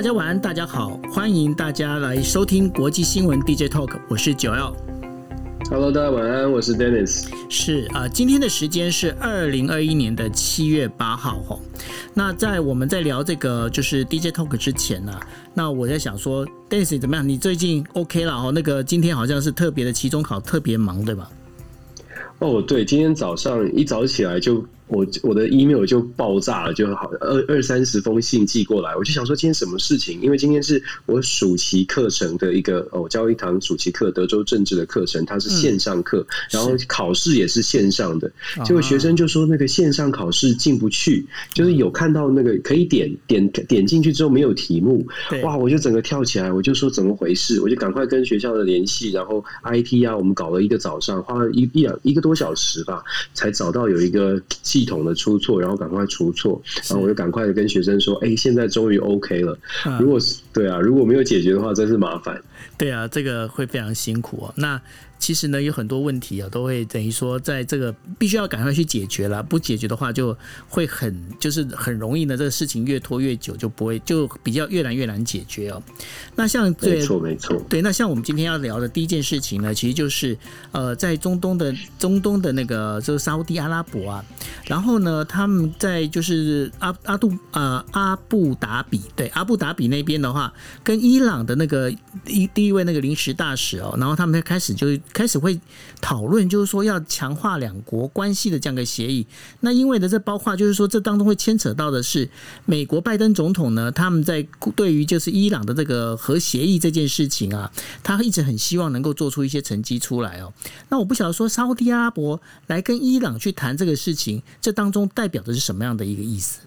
大家晚安，大家好，欢迎大家来收听国际新闻 DJ Talk，我是九耀。Hello，大家晚安，我是 Dennis。是啊、呃今天的时间是二零二一年的七月八号哈。那在我们在聊这个就是 DJ Talk 之前呢、那我在想说，Dennis 怎么样？你最近 OK 了哈？那个今天好像是特别的期中考，特别忙对吧？哦，对，今天早上一早起来就我我的 email 就爆炸了，就好二二三十封信寄过来，我就想说今天什么事情？因为今天是我暑期课程的一个哦，教一堂暑期课，德州政治的课程，它是线上课，然后考试也是线上的。结果学生就说那个线上考试进不去，就是有看到那个可以点点点进去之后没有题目，哇，我就整个跳起来，我就说怎么回事？我就赶快跟学校的联系，然后 IT 啊，我们搞了一个早上，花了一一两一个多小时吧，才找到有一个系统的出错，然后赶快出错，然后我就赶快的跟学生说，哎、现在终于 OK 了。嗯如果是对啊，如果没有解决的话，真是麻烦。对啊，这个会非常辛苦哦。那其实呢，有很多问题啊，都会等于说，在这个必须要赶快去解决了，不解决的话，就会很就是很容易呢，这个事情越拖越久，就不会就比较越来越难解决哦。那像没错，没错。对，那像我们今天要聊的第一件事情呢，其实就是呃，在中东的中东的那个就是沙烏地阿拉伯啊，然后呢，他们在就是阿阿杜呃阿布达比对阿布达比那边的话，跟伊朗的那个第第一位那个临时大使哦，然后他们开始就开始会讨论，就是说要强化两国关系的这样一个协议。那因为呢，这包括就是说，这当中会牵扯到的是美国拜登总统呢，他们在对于就是伊朗的这个核协议这件事情啊，他一直很希望能够做出一些成绩出来哦。那我不晓得说沙烏地阿拉伯来跟伊朗去谈这个事情，这当中代表的是什么样的一个意思？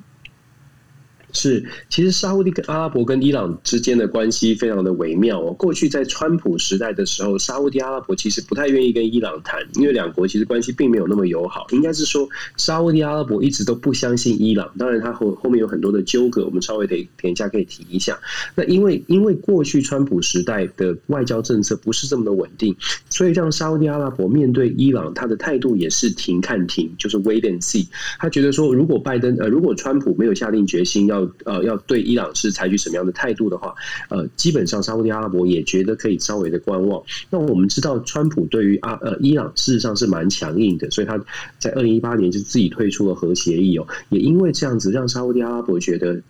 是，其实沙烏地跟阿拉伯跟伊朗之间的关系非常的微妙哦。过去在川普时代的时候，沙烏地阿拉伯其实不太愿意跟伊朗谈，因为两国其实关系并没有那么友好。应该是说，沙烏地阿拉伯一直都不相信伊朗。当然，他后后面有很多的纠葛，我们稍微得等一下可以提一下。那因为因为过去川普时代的外交政策不是这么的稳定，所以让沙烏地阿拉伯面对伊朗，他的态度也是停看停，就是 wait and see。他觉得说，如果拜登呃，如果川普没有下定决心要呃要对伊朗是采取什么样的态度的话，呃，基本上沙烏地阿拉伯也觉得可以稍微的观望。那我们知道，川普对于阿呃伊朗事实上是蛮强硬的，所以他在二零一八年就自己退出了核协议哦，也因为这样子，让沙烏地阿拉伯觉得、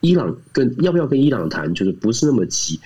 伊朗跟要不要跟伊朗谈，就是不是那么急。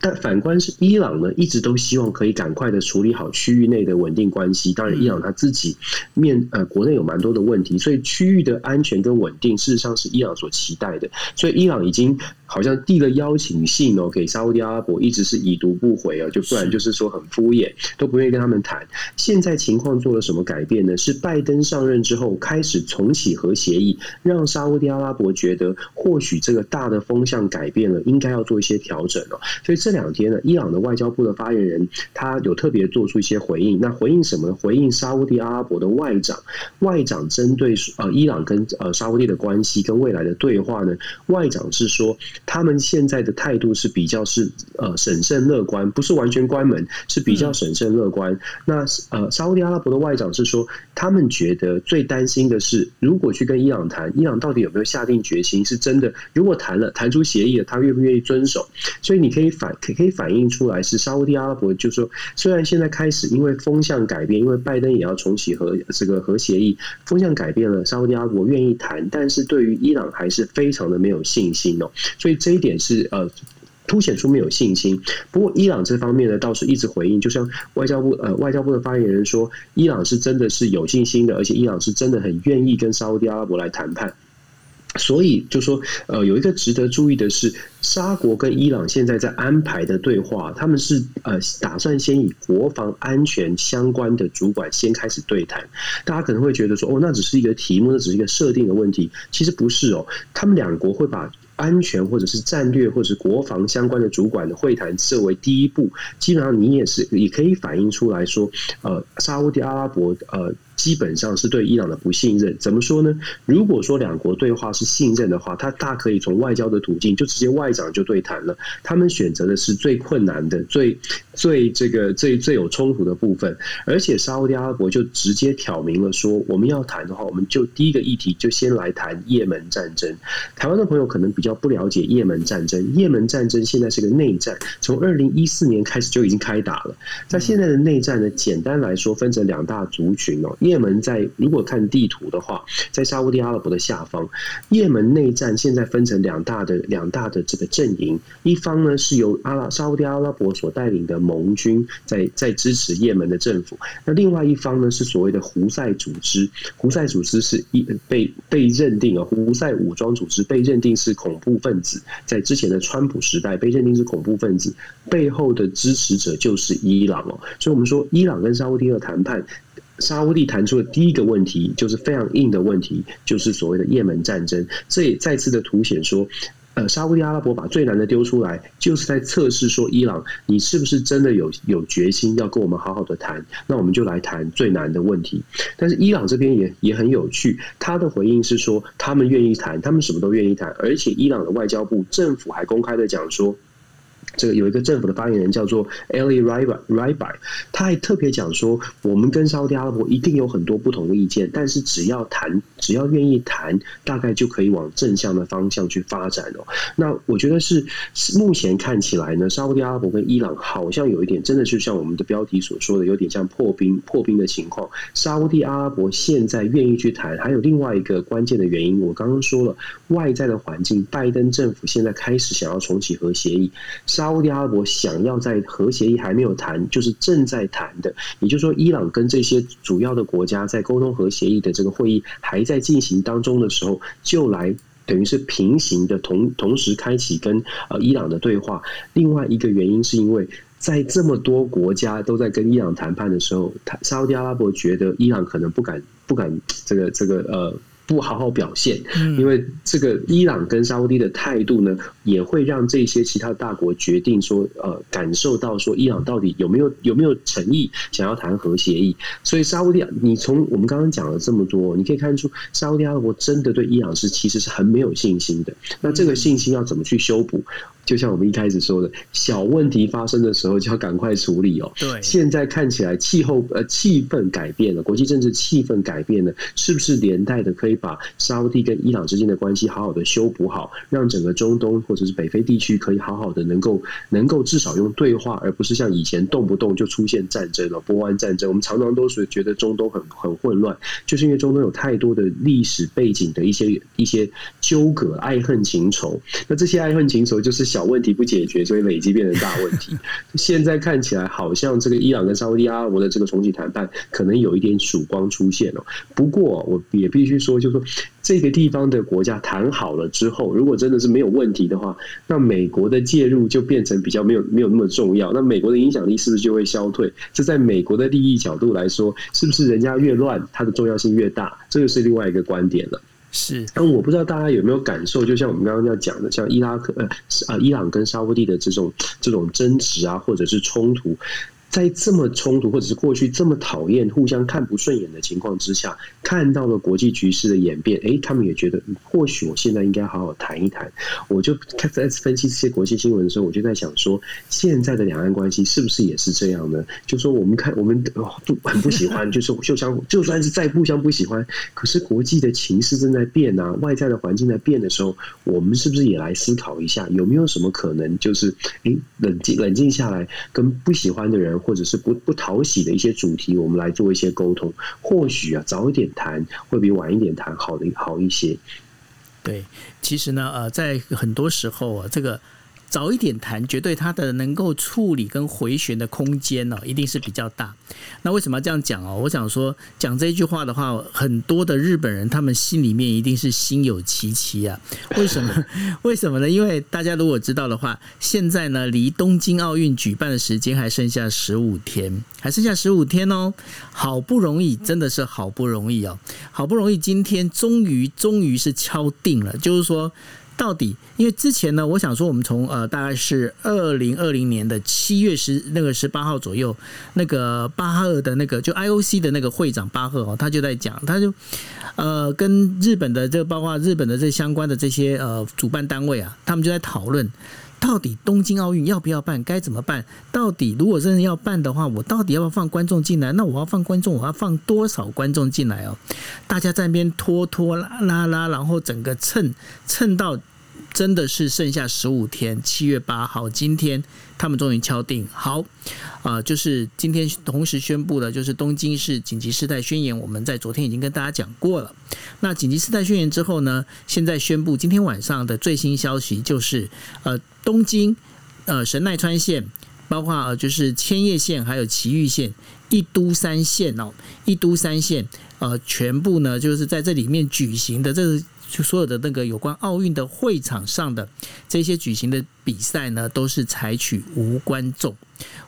但反观是伊朗呢，一直都希望可以赶快的处理好区域内的稳定关系。当然，伊朗他自己面呃国内有蛮多的问题，所以区域的安全跟稳定事实上是伊朗所期待的。所以伊朗已经好像递了邀请信哦，给沙烏地阿拉伯，一直是已读不回哦，就不然就是说很敷衍，都不愿意跟他们谈。现在情况做了什么改变呢？是拜登上任之后开始重启核协议，让沙烏地阿拉伯觉得或许这个大的风向改变了，应该要做一些调整哦。所以这两天呢，伊朗的外交部的发言人他有特别做出一些回应。那回应什么呢？回应沙烏地阿拉伯的外长，外长针对呃伊朗跟呃沙烏地的关系跟未来的对话呢，外长是说他们现在的态度是比较是呃审慎乐观，不是完全关门，是比较审慎乐观。那呃沙烏地阿拉伯的外长是说，他们觉得最担心的是，如果去跟伊朗谈，伊朗到底有没有下定决心？是真的，如果谈了，谈出协议了，他愿不愿意遵守？所以你可以反可可以反映出来，是沙烏地阿拉伯就说，虽然现在开始因为风向改变，因为拜登也要重启核这个核协议，风向改变了，沙烏地阿拉伯愿意谈，但是对于伊朗还是非常的没有信心哦。所以所以这一点是呃。凸显出没有信心。不过，伊朗这方面呢，倒是一直回应，就像外交部呃外交部的发言人说，伊朗是真的是有信心的，而且伊朗是真的很愿意跟沙烏地阿拉伯来谈判。所以就说，呃，有一个值得注意的是，沙国跟伊朗现在在安排的对话，他们是呃打算先以国防安全相关的主管先开始对谈。大家可能会觉得说，哦，那只是一个题目，那只是一个设定的问题。其实不是哦，他们两国会把安全或者是战略或者是国防相关的主管的会谈设为第一步。基本上你也是也可以反映出来说，呃，沙乌地阿拉伯呃。基本上是对伊朗的不信任。怎么说呢？如果说两国对话是信任的话，他大可以从外交的途径就直接外长就对谈了。他们选择的是最困难的、最最这个最最有冲突的部分，而且沙特阿拉伯就直接挑明了说，我们要谈的话，我们就第一个议题就先来谈也门战争。台湾的朋友可能比较不了解也门战争，也门战争现在是个内战，从二零一四年开始就已经开打了。在现在的内战呢，简单来说分成两大族群哦。也门在如果看地图的话，在沙特阿拉伯的下方，也门内战现在分成两大的两大的这个阵营，一方呢是由阿拉沙特阿拉伯所带领的盟军在在支持也门的政府，那另外一方呢是所谓的胡塞组织，胡塞组织是一被被认定啊，胡塞武装组织被认定是恐怖分子，在之前的川普时代被认定是恐怖分子，背后的支持者就是伊朗哦，所以我们说伊朗跟沙地的谈判。沙乌地谈出的第一个问题就是非常硬的问题，就是所谓的也门战争。这也再次的凸显说，呃，沙地阿拉伯把最难的丢出来，就是在测试说伊朗，你是不是真的有有决心要跟我们好好的谈？那我们就来谈最难的问题。但是伊朗这边也也很有趣，他的回应是说，他们愿意谈，他们什么都愿意谈，而且伊朗的外交部政府还公开的讲说。这个有一个政府的发言人叫做 Ali Ribai，他还特别讲说，我们跟沙特阿拉伯一定有很多不同的意见，但是只要谈，只要愿意谈，大概就可以往正向的方向去发展哦。那我觉得是目前看起来呢，沙特阿拉伯跟伊朗好像有一点，真的就像我们的标题所说的，有点像破冰破冰的情况。沙特阿拉伯现在愿意去谈，还有另外一个关键的原因，我刚刚说了，外在的环境，拜登政府现在开始想要重启核协议，沙。沙特阿拉伯想要在核协议还没有谈，就是正在谈的，也就是说，伊朗跟这些主要的国家在沟通核协议的这个会议还在进行当中的时候，就来等于是平行的同同时开启跟呃伊朗的对话。另外一个原因是因为在这么多国家都在跟伊朗谈判的时候，沙特阿拉伯觉得伊朗可能不敢不敢这个这个呃。不好好表现，因为这个伊朗跟沙地的态度呢，也会让这些其他大国决定说，呃，感受到说伊朗到底有没有有没有诚意想要谈核协议。所以沙地，你从我们刚刚讲了这么多，你可以看出沙地阿拉伯真的对伊朗是其实是很没有信心的。那这个信心要怎么去修补？就像我们一开始说的，小问题发生的时候就要赶快处理哦。对，现在看起来气候呃气氛改变了，国际政治气氛改变了，是不是连带的可以把沙地跟伊朗之间的关系好好的修补好，让整个中东或者是北非地区可以好好的能够能够至少用对话，而不是像以前动不动就出现战争了，波湾战争。我们常常都是觉得中东很很混乱，就是因为中东有太多的历史背景的一些一些纠葛、爱恨情仇。那这些爱恨情仇就是小。小问题不解决，所以累积变成大问题。现在看起来好像这个伊朗跟沙地阿拉伯的这个重启谈判可能有一点曙光出现了。不过我也必须说，就是说这个地方的国家谈好了之后，如果真的是没有问题的话，那美国的介入就变成比较没有没有那么重要。那美国的影响力是不是就会消退？这在美国的利益角度来说，是不是人家越乱，它的重要性越大？这个是另外一个观点了。是，但我不知道大家有没有感受，就像我们刚刚要讲的，像伊拉克呃啊伊朗跟沙地的这种这种争执啊，或者是冲突。在这么冲突，或者是过去这么讨厌、互相看不顺眼的情况之下，看到了国际局势的演变，哎，他们也觉得或许我现在应该好好谈一谈。我就在分析这些国际新闻的时候，我就在想说，现在的两岸关系是不是也是这样呢？就说我们看，我们都很不喜欢，就是就相就算是再互相不喜欢，可是国际的情势正在变啊，外在的环境在变的时候，我们是不是也来思考一下，有没有什么可能，就是哎，冷静冷静下来，跟不喜欢的人。或者是不不讨喜的一些主题，我们来做一些沟通。或许啊，早一点谈会比晚一点谈好的好一些。对，其实呢，呃，在很多时候啊，这个。早一点谈，绝对它的能够处理跟回旋的空间呢，一定是比较大。那为什么要这样讲哦？我想说，讲这句话的话，很多的日本人他们心里面一定是心有戚戚啊。为什么？为什么呢？因为大家如果知道的话，现在呢，离东京奥运举办的时间还剩下十五天，还剩下十五天哦。好不容易，真的是好不容易哦，好不容易今天终于终于是敲定了，就是说。到底，因为之前呢，我想说，我们从呃，大概是二零二零年的七月十那个十八号左右，那个巴赫的那个就 IOC 的那个会长巴赫哦，他就在讲，他就呃跟日本的这包括日本的这相关的这些呃主办单位啊，他们就在讨论。到底东京奥运要不要办？该怎么办？到底如果真的要办的话，我到底要不要放观众进来？那我要放观众，我要放多少观众进来哦？大家在那边拖拖拉拉，然后整个蹭蹭到。真的是剩下十五天，七月八号，今天他们终于敲定好，啊，就是今天同时宣布的，就是东京市紧急事态宣言。我们在昨天已经跟大家讲过了。那紧急事态宣言之后呢，现在宣布今天晚上的最新消息就是，呃，东京呃神奈川县，包括呃就是千叶县还有埼玉县一都三县哦，一都三县呃全部呢就是在这里面举行的这。就所有的那个有关奥运的会场上的这些举行的比赛呢，都是采取无观众、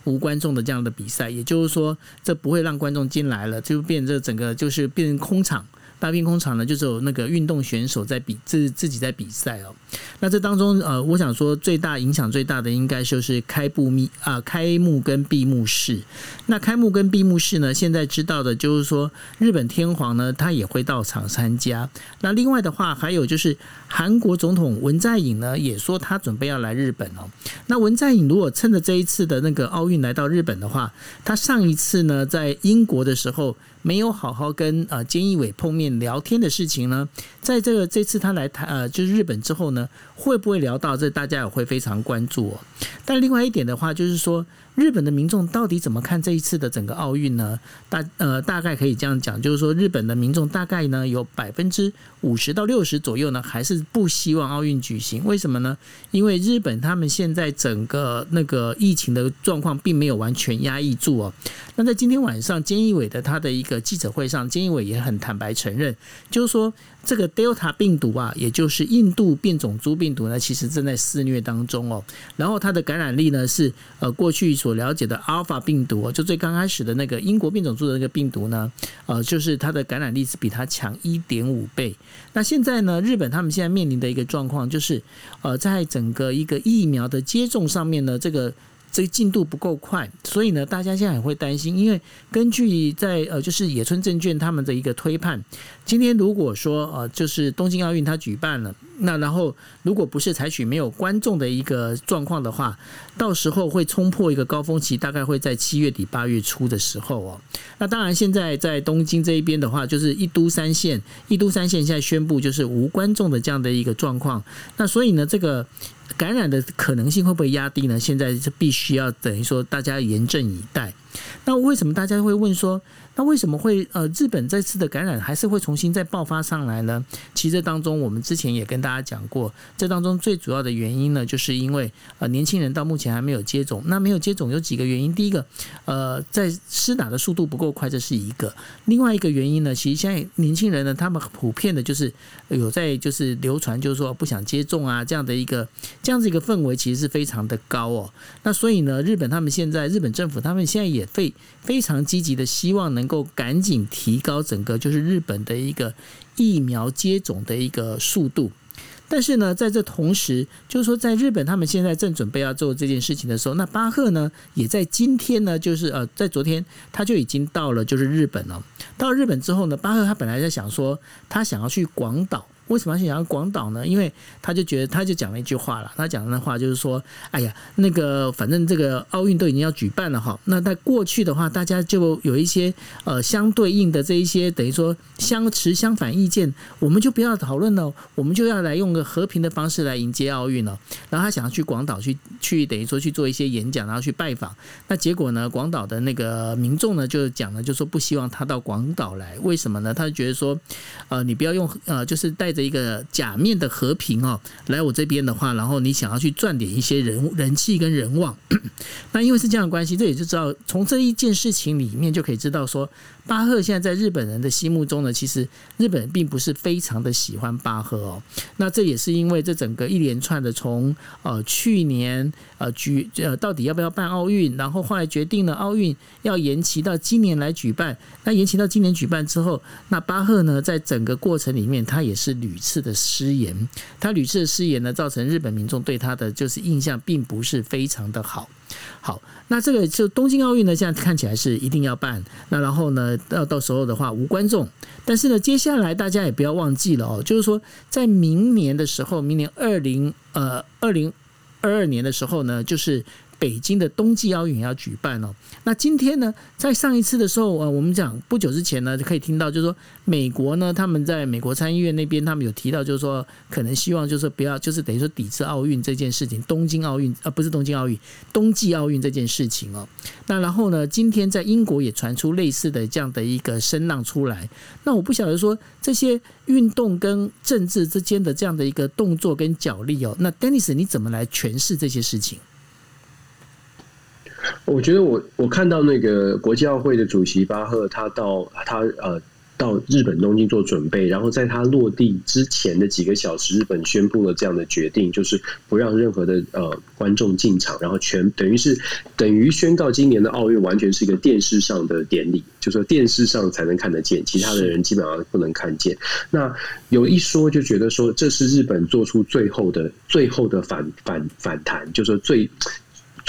无观众的这样的比赛，也就是说，这不会让观众进来了，就变这整个就是变成空场。大兵工厂呢，就是有那个运动选手在比自自己在比赛哦。那这当中呃，我想说最大影响最大的应该就是开幕密啊，开幕跟闭幕式。那开幕跟闭幕式呢，现在知道的就是说日本天皇呢，他也会到场参加。那另外的话，还有就是韩国总统文在寅呢，也说他准备要来日本哦。那文在寅如果趁着这一次的那个奥运来到日本的话，他上一次呢在英国的时候。没有好好跟呃菅义伟碰面聊天的事情呢，在这个这次他来台呃就是日本之后呢，会不会聊到这？大家也会非常关注哦。但另外一点的话，就是说。日本的民众到底怎么看这一次的整个奥运呢？大呃大概可以这样讲，就是说日本的民众大概呢有百分之五十到六十左右呢，还是不希望奥运举行。为什么呢？因为日本他们现在整个那个疫情的状况并没有完全压抑住哦。那在今天晚上，菅义伟的他的一个记者会上，菅义伟也很坦白承认，就是说。这个 Delta 病毒啊，也就是印度变种猪病毒呢，其实正在肆虐当中哦。然后它的感染力呢，是呃过去所了解的 Alpha 病毒，就最刚开始的那个英国变种猪的那个病毒呢，呃，就是它的感染力是比它强一点五倍。那现在呢，日本他们现在面临的一个状况就是，呃，在整个一个疫苗的接种上面呢，这个。这个进度不够快，所以呢，大家现在也会担心。因为根据在呃，就是野村证券他们的一个推判，今天如果说呃，就是东京奥运它举办了，那然后如果不是采取没有观众的一个状况的话，到时候会冲破一个高峰期，大概会在七月底八月初的时候哦。那当然，现在在东京这一边的话，就是一都三县，一都三县现在宣布就是无观众的这样的一个状况。那所以呢，这个。感染的可能性会不会压低呢？现在是必须要等于说大家严阵以待。那为什么大家会问说？那为什么会呃日本这次的感染还是会重新再爆发上来呢？其实当中我们之前也跟大家讲过，这当中最主要的原因呢，就是因为呃年轻人到目前还没有接种。那没有接种有几个原因，第一个呃在施打的速度不够快，这是一个；另外一个原因呢，其实现在年轻人呢，他们普遍的就是有在就是流传，就是说不想接种啊这样的一个这样子一个氛围，其实是非常的高哦。那所以呢，日本他们现在日本政府他们现在也非非常积极的希望能。够赶紧提高整个就是日本的一个疫苗接种的一个速度，但是呢，在这同时，就是说，在日本他们现在正准备要做这件事情的时候，那巴赫呢，也在今天呢，就是呃，在昨天他就已经到了就是日本了。到日本之后呢，巴赫他本来在想说，他想要去广岛。为什么想要广岛呢？因为他就觉得，他就讲了一句话了。他讲的那话就是说：“哎呀，那个反正这个奥运都已经要举办了哈。那在过去的话，大家就有一些呃相对应的这一些等于说相持相反意见，我们就不要讨论了，我们就要来用个和平的方式来迎接奥运了。然后他想要去广岛去去等于说去做一些演讲，然后去拜访。那结果呢，广岛的那个民众呢就讲了，就说不希望他到广岛来。为什么呢？他就觉得说，呃，你不要用呃，就是带着。一个假面的和平哦，来我这边的话，然后你想要去赚点一些人人气跟人望，那因为是这样的关系，这也就知道从这一件事情里面就可以知道说。巴赫现在在日本人的心目中呢，其实日本人并不是非常的喜欢巴赫哦。那这也是因为这整个一连串的从呃去年呃举呃到底要不要办奥运，然后后来决定了奥运要延期到今年来举办。那延期到今年举办之后，那巴赫呢在整个过程里面他也是屡屡次的失言，他屡次的失言呢，造成日本民众对他的就是印象并不是非常的好。好，那这个就东京奥运呢，现在看起来是一定要办。那然后呢，到到时候的话无观众，但是呢，接下来大家也不要忘记了哦，就是说在明年的时候，明年二零呃二零二二年的时候呢，就是。北京的冬季奥运要举办哦。那今天呢，在上一次的时候呃，我们讲不久之前呢，就可以听到，就是说美国呢，他们在美国参议院那边，他们有提到，就是说可能希望就是不要，就是等于说抵制奥运这件事情，东京奥运啊，不是东京奥运，冬季奥运这件事情哦。那然后呢，今天在英国也传出类似的这样的一个声浪出来。那我不晓得说这些运动跟政治之间的这样的一个动作跟角力哦，那 Dennis 你怎么来诠释这些事情？我觉得我我看到那个国际奥会的主席巴赫，他到他呃到日本东京做准备，然后在他落地之前的几个小时，日本宣布了这样的决定，就是不让任何的呃观众进场，然后全等于是等于宣告今年的奥运完全是一个电视上的典礼，就说电视上才能看得见，其他的人基本上不能看见。那有一说就觉得说这是日本做出最后的最后的反反反弹，就说最。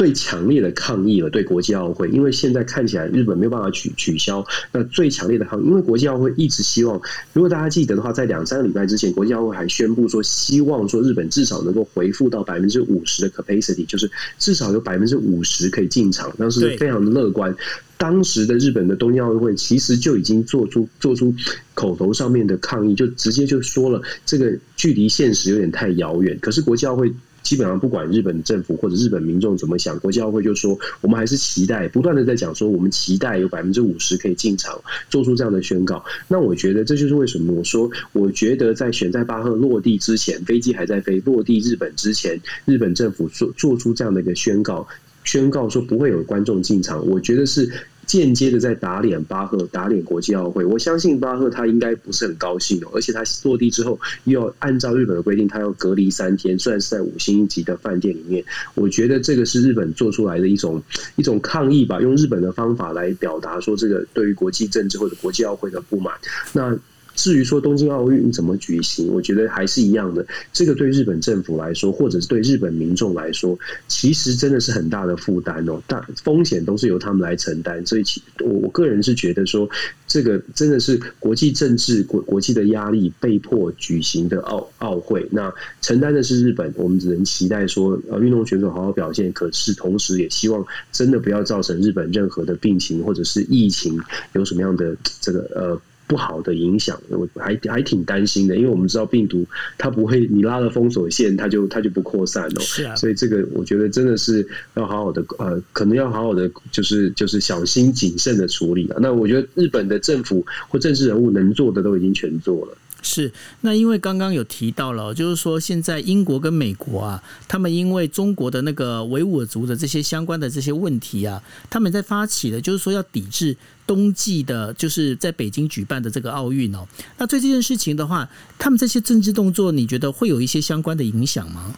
最强烈的抗议了，对国际奥会，因为现在看起来日本没有办法取取消。那最强烈的抗，因为国际奥会一直希望，如果大家记得的话，在两三个礼拜之前，国际奥会还宣布说，希望说日本至少能够回复到百分之五十的 capacity，就是至少有百分之五十可以进场，当时非常的乐观。当时的日本的东京奥运会其实就已经做出做出口头上面的抗议，就直接就说了，这个距离现实有点太遥远。可是国际奥会。基本上不管日本政府或者日本民众怎么想，国际奥会就说我们还是期待，不断的在讲说我们期待有百分之五十可以进场，做出这样的宣告。那我觉得这就是为什么我说，我觉得在选在巴赫落地之前，飞机还在飞，落地日本之前，日本政府做做出这样的一个宣告，宣告说不会有观众进场，我觉得是。间接的在打脸巴赫，打脸国际奥会。我相信巴赫他应该不是很高兴哦，而且他落地之后又要按照日本的规定，他要隔离三天，虽然是在五星级的饭店里面。我觉得这个是日本做出来的一种一种抗议吧，用日本的方法来表达说这个对于国际政治或者国际奥会的不满。那。至于说东京奥运怎么举行，我觉得还是一样的。这个对日本政府来说，或者是对日本民众来说，其实真的是很大的负担哦。大风险都是由他们来承担。所以，其我我个人是觉得说，这个真的是国际政治国国际的压力被迫举行的奥奥会。那承担的是日本，我们只能期待说，呃，运动选手好好表现。可是，同时也希望真的不要造成日本任何的病情或者是疫情有什么样的这个呃。不好的影响，我还还挺担心的，因为我们知道病毒它不会，你拉了封锁线，它就它就不扩散哦。是啊，所以这个我觉得真的是要好好的呃，可能要好好的就是就是小心谨慎的处理了。那我觉得日本的政府或政治人物能做的都已经全做了。是，那因为刚刚有提到了，就是说现在英国跟美国啊，他们因为中国的那个维吾尔族的这些相关的这些问题啊，他们在发起的，就是说要抵制冬季的，就是在北京举办的这个奥运哦。那对这件事情的话，他们这些政治动作，你觉得会有一些相关的影响吗？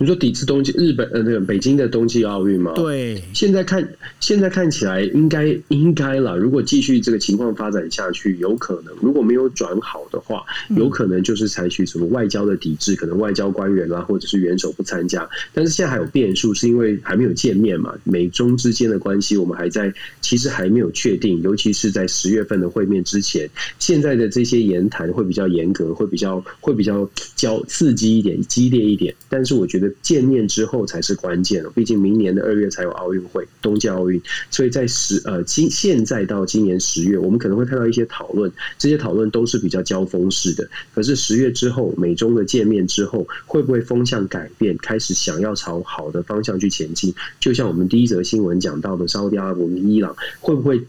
你说抵制冬季日本呃那个北京的冬季奥运吗？对，现在看现在看起来应该应该了。如果继续这个情况发展下去，有可能如果没有转好的话，有可能就是采取什么外交的抵制，可能外交官员啦或者是元首不参加。但是现在还有变数，是因为还没有见面嘛？美中之间的关系我们还在，其实还没有确定。尤其是在十月份的会面之前，现在的这些言谈会比较严格，会比较会比较较刺激一点、激烈一点。但是我觉得。见面之后才是关键了，毕竟明年的二月才有奥运会，冬季奥运，所以在十呃今现在到今年十月，我们可能会看到一些讨论，这些讨论都是比较交锋式的。可是十月之后，美中的见面之后，会不会风向改变，开始想要朝好的方向去前进？就像我们第一则新闻讲到的，沙特阿拉伯、伊朗会不会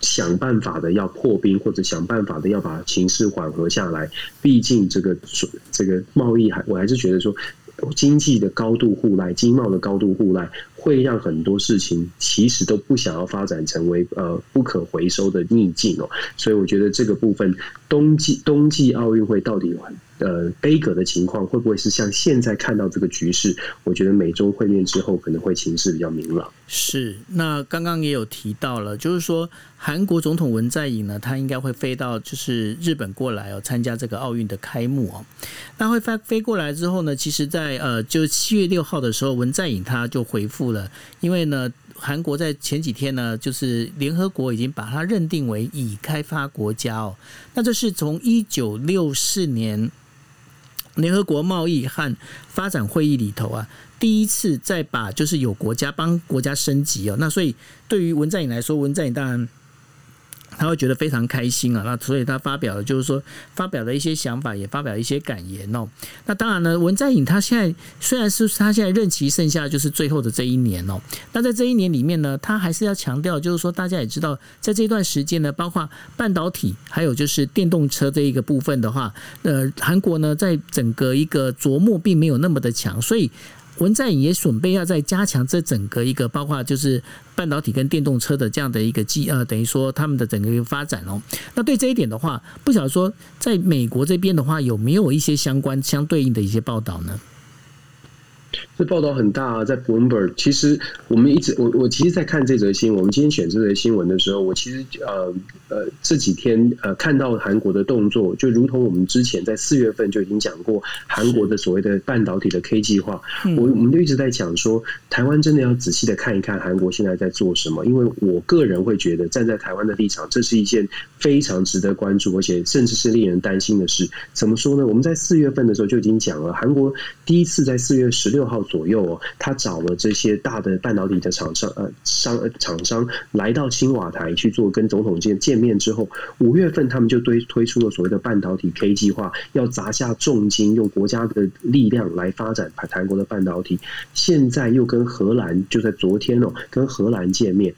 想办法的要破冰，或者想办法的要把情势缓和下来？毕竟这个这个贸易还，我还是觉得说。经济的高度互赖，经贸的高度互赖，会让很多事情其实都不想要发展成为呃不可回收的逆境哦。所以我觉得这个部分冬季冬季奥运会到底呃悲歌的情况，会不会是像现在看到这个局势？我觉得美中会面之后可能会情势比较明朗。是，那刚刚也有提到了，就是说韩国总统文在寅呢，他应该会飞到就是日本过来哦，参加这个奥运的开幕哦。那会飞飞过来之后呢，其实，在呃，就七月六号的时候，文在寅他就回复了，因为呢，韩国在前几天呢，就是联合国已经把它认定为已开发国家哦。那这是从一九六四年联合国贸易和发展会议里头啊。第一次再把就是有国家帮国家升级哦，那所以对于文在寅来说，文在寅当然他会觉得非常开心啊，那所以他发表了就是说发表了一些想法，也发表一些感言哦。那当然呢，文在寅他现在虽然是他现在任期剩下就是最后的这一年哦，那在这一年里面呢，他还是要强调就是说大家也知道，在这段时间呢，包括半导体还有就是电动车这一个部分的话，呃，韩国呢在整个一个琢磨并没有那么的强，所以。文在寅也准备要再加强这整个一个，包括就是半导体跟电动车的这样的一个机呃，等于说他们的整个一个发展哦。那对这一点的话，不晓得说在美国这边的话，有没有一些相关相对应的一些报道呢？这报道很大啊，在 Bloomberg。其实我们一直，我我其实，在看这则新闻。我们今天选这则新闻的时候，我其实呃呃这几天呃看到韩国的动作，就如同我们之前在四月份就已经讲过韩国的所谓的半导体的 K 计划。我我们就一直在讲说，台湾真的要仔细的看一看韩国现在在做什么。因为我个人会觉得，站在台湾的立场，这是一件非常值得关注，而且甚至是令人担心的事。怎么说呢？我们在四月份的时候就已经讲了，韩国第一次在四月十六。六号左右哦，他找了这些大的半导体的厂商呃商厂商来到青瓦台去做跟总统见见面之后，五月份他们就推推出了所谓的半导体 K 计划，要砸下重金用国家的力量来发展韩国的半导体。现在又跟荷兰就在昨天哦，跟荷兰见面，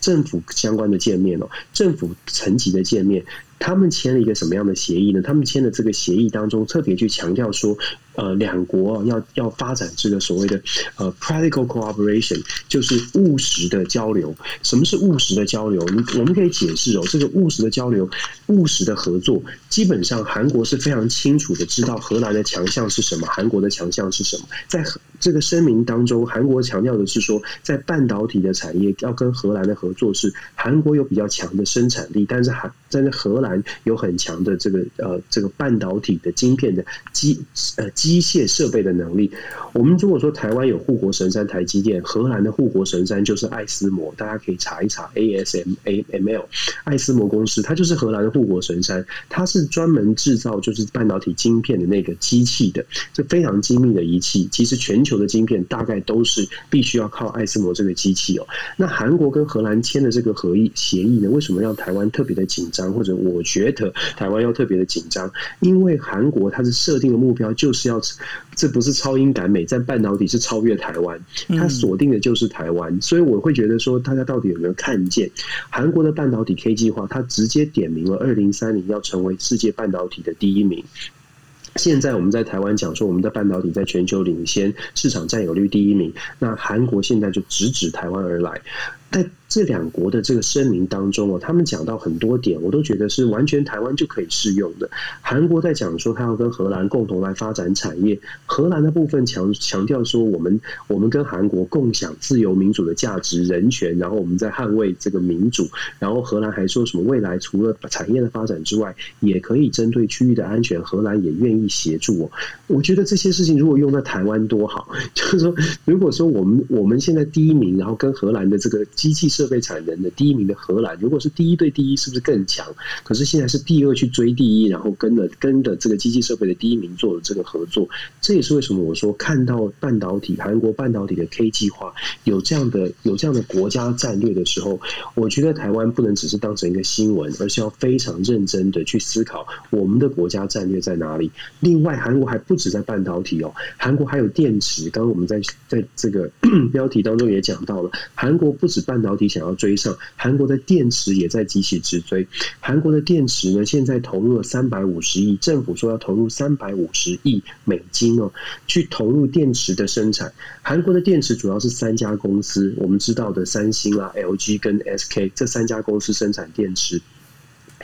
政府相关的见面哦，政府层级的见面。他们签了一个什么样的协议呢？他们签的这个协议当中，特别去强调说，呃，两国要要发展这个所谓的呃 practical cooperation，就是务实的交流。什么是务实的交流？你我们可以解释哦，这个务实的交流、务实的合作，基本上韩国是非常清楚的知道荷兰的强项是什么，韩国的强项是什么。在这个声明当中，韩国强调的是说，在半导体的产业要跟荷兰的合作，是韩国有比较强的生产力，但是韩在荷兰。有很强的这个呃这个半导体的晶片的机呃机械设备的能力。我们如果说台湾有护国神山台积电，荷兰的护国神山就是爱思摩，大家可以查一查 ASMAML 爱思摩公司，它就是荷兰的护国神山，它是专门制造就是半导体晶片的那个机器的，这非常精密的仪器。其实全球的晶片大概都是必须要靠爱思摩这个机器哦。那韩国跟荷兰签的这个合议协议呢，为什么让台湾特别的紧张？或者我？觉得台湾要特别的紧张，因为韩国它是设定的目标就是要，这不是超英赶美，在半导体是超越台湾，它锁定的就是台湾，所以我会觉得说，大家到底有没有看见韩国的半导体 K 计划？它直接点明了二零三零要成为世界半导体的第一名。现在我们在台湾讲说，我们的半导体在全球领先，市场占有率第一名，那韩国现在就直指台湾而来。在这两国的这个声明当中哦，他们讲到很多点，我都觉得是完全台湾就可以适用的。韩国在讲说，他要跟荷兰共同来发展产业。荷兰的部分强强调说，我们我们跟韩国共享自由民主的价值、人权，然后我们在捍卫这个民主。然后荷兰还说什么未来除了产业的发展之外，也可以针对区域的安全，荷兰也愿意协助哦。我觉得这些事情如果用在台湾多好，就是说，如果说我们我们现在第一名，然后跟荷兰的这个。机器设备产能的第一名的荷兰，如果是第一对第一，是不是更强？可是现在是第二去追第一，然后跟了跟着这个机器设备的第一名做了这个合作，这也是为什么我说看到半导体韩国半导体的 K 计划有这样的有这样的国家战略的时候，我觉得台湾不能只是当成一个新闻，而是要非常认真的去思考我们的国家战略在哪里。另外，韩国还不止在半导体哦，韩国还有电池。刚刚我们在在这个 标题当中也讲到了，韩国不止半。半导体想要追上韩国的电池，也在急起直追。韩国的电池呢，现在投入了三百五十亿，政府说要投入三百五十亿美金哦，去投入电池的生产。韩国的电池主要是三家公司，我们知道的三星啊、LG 跟 SK 这三家公司生产电池。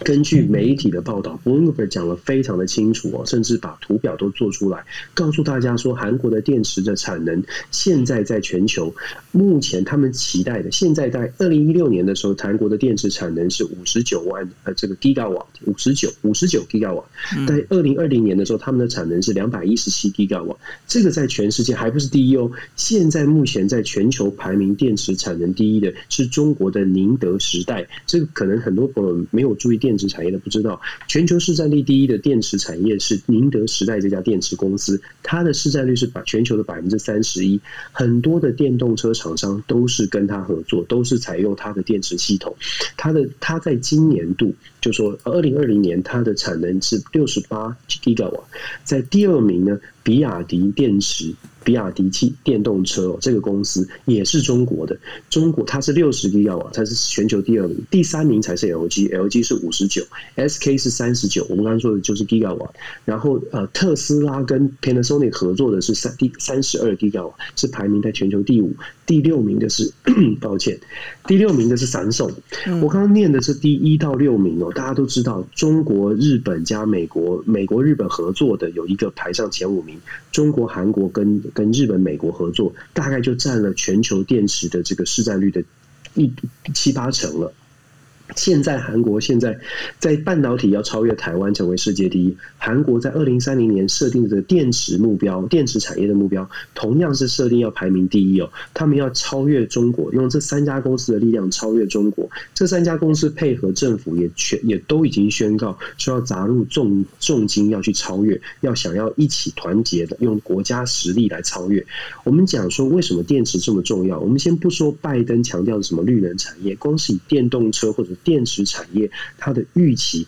根据媒体的报道，Bloomberg 讲了非常的清楚哦，甚至把图表都做出来，告诉大家说，韩国的电池的产能现在在全球，目前他们期待的，现在在二零一六年的时候，韩国的电池产能是五十九万呃这个 gigawatt，五十九五十九 gigawatt，在二零二零年的时候，他们的产能是两百一十七 gigawatt，这个在全世界还不是第一哦，现在目前在全球排名电池产能第一的是中国的宁德时代，这个可能很多朋友没有注意电。电池产业的不知道，全球市占率第一的电池产业是宁德时代这家电池公司，它的市占率是百全球的百分之三十一。很多的电动车厂商都是跟它合作，都是采用它的电池系统。它的它在今年度就说二零二零年它的产能是六十八 Giga 瓦在第二名呢，比亚迪电池。比亚迪汽电动车哦，这个公司也是中国的。中国它是六十 G 瓦，它是全球第二名，第三名才是 LG，LG 是五十九，SK 是三十九。我们刚刚说的就是 G 瓦。然后呃，特斯拉跟 Panasonic 合作的是三第三十二 G 瓦，是排名在全球第五。第六名的是，抱歉，第六名的是闪送。我刚刚念的是第一到六名哦，大家都知道，中国、日本加美国，美国、日本合作的有一个排上前五名，中国、韩国跟跟日本、美国合作，大概就占了全球电池的这个市占率的一七八成了。现在韩国现在在半导体要超越台湾成为世界第一。韩国在二零三零年设定的电池目标，电池产业的目标同样是设定要排名第一哦。他们要超越中国，用这三家公司的力量超越中国。这三家公司配合政府也全也都已经宣告说要砸入重重金要去超越，要想要一起团结的用国家实力来超越。我们讲说为什么电池这么重要？我们先不说拜登强调的什么绿能产业，光是以电动车或者电池产业，它的预期，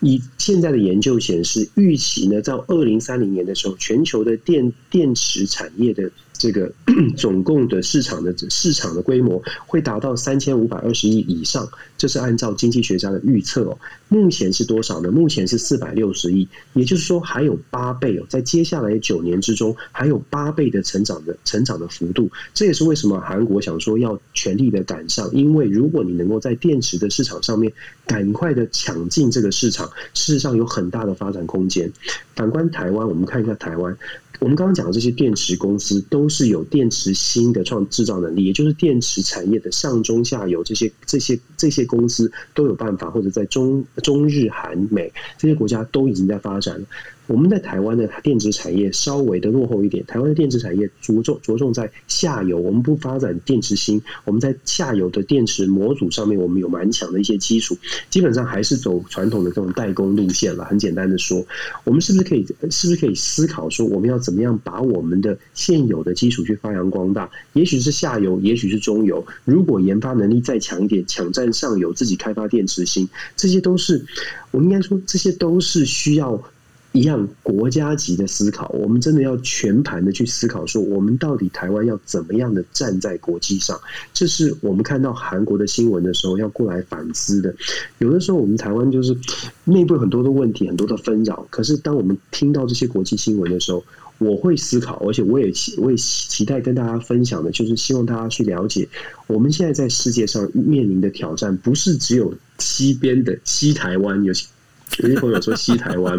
以现在的研究显示，预期呢，在二零三零年的时候，全球的电电池产业的。这个 总共的市场的市场的规模会达到三千五百二十亿以上，这是按照经济学家的预测哦。目前是多少呢？目前是四百六十亿，也就是说还有八倍哦，在接下来九年之中还有八倍的成长的成长的幅度。这也是为什么韩国想说要全力的赶上，因为如果你能够在电池的市场上面赶快的抢进这个市场，事实上有很大的发展空间。反观台湾，我们看一下台湾。我们刚刚讲的这些电池公司都是有电池芯的创制造能力，也就是电池产业的上中下游这些这些这些公司都有办法，或者在中中日韩美这些国家都已经在发展了。我们在台湾的电子产业稍微的落后一点，台湾的电子产业着重着重在下游，我们不发展电池芯，我们在下游的电池模组上面，我们有蛮强的一些基础，基本上还是走传统的这种代工路线了。很简单的说，我们是不是可以是不是可以思考说，我们要怎么样把我们的现有的基础去发扬光大？也许是下游，也许是中游。如果研发能力再强一点，抢占上游，自己开发电池芯，这些都是我们应该说，这些都是需要。一样国家级的思考，我们真的要全盘的去思考，说我们到底台湾要怎么样的站在国际上？这是我们看到韩国的新闻的时候要过来反思的。有的时候我们台湾就是内部很多的问题，很多的纷扰。可是当我们听到这些国际新闻的时候，我会思考，而且我也期我也期待跟大家分享的，就是希望大家去了解，我们现在在世界上面临的挑战，不是只有西边的西台湾有。有些朋友说西台湾，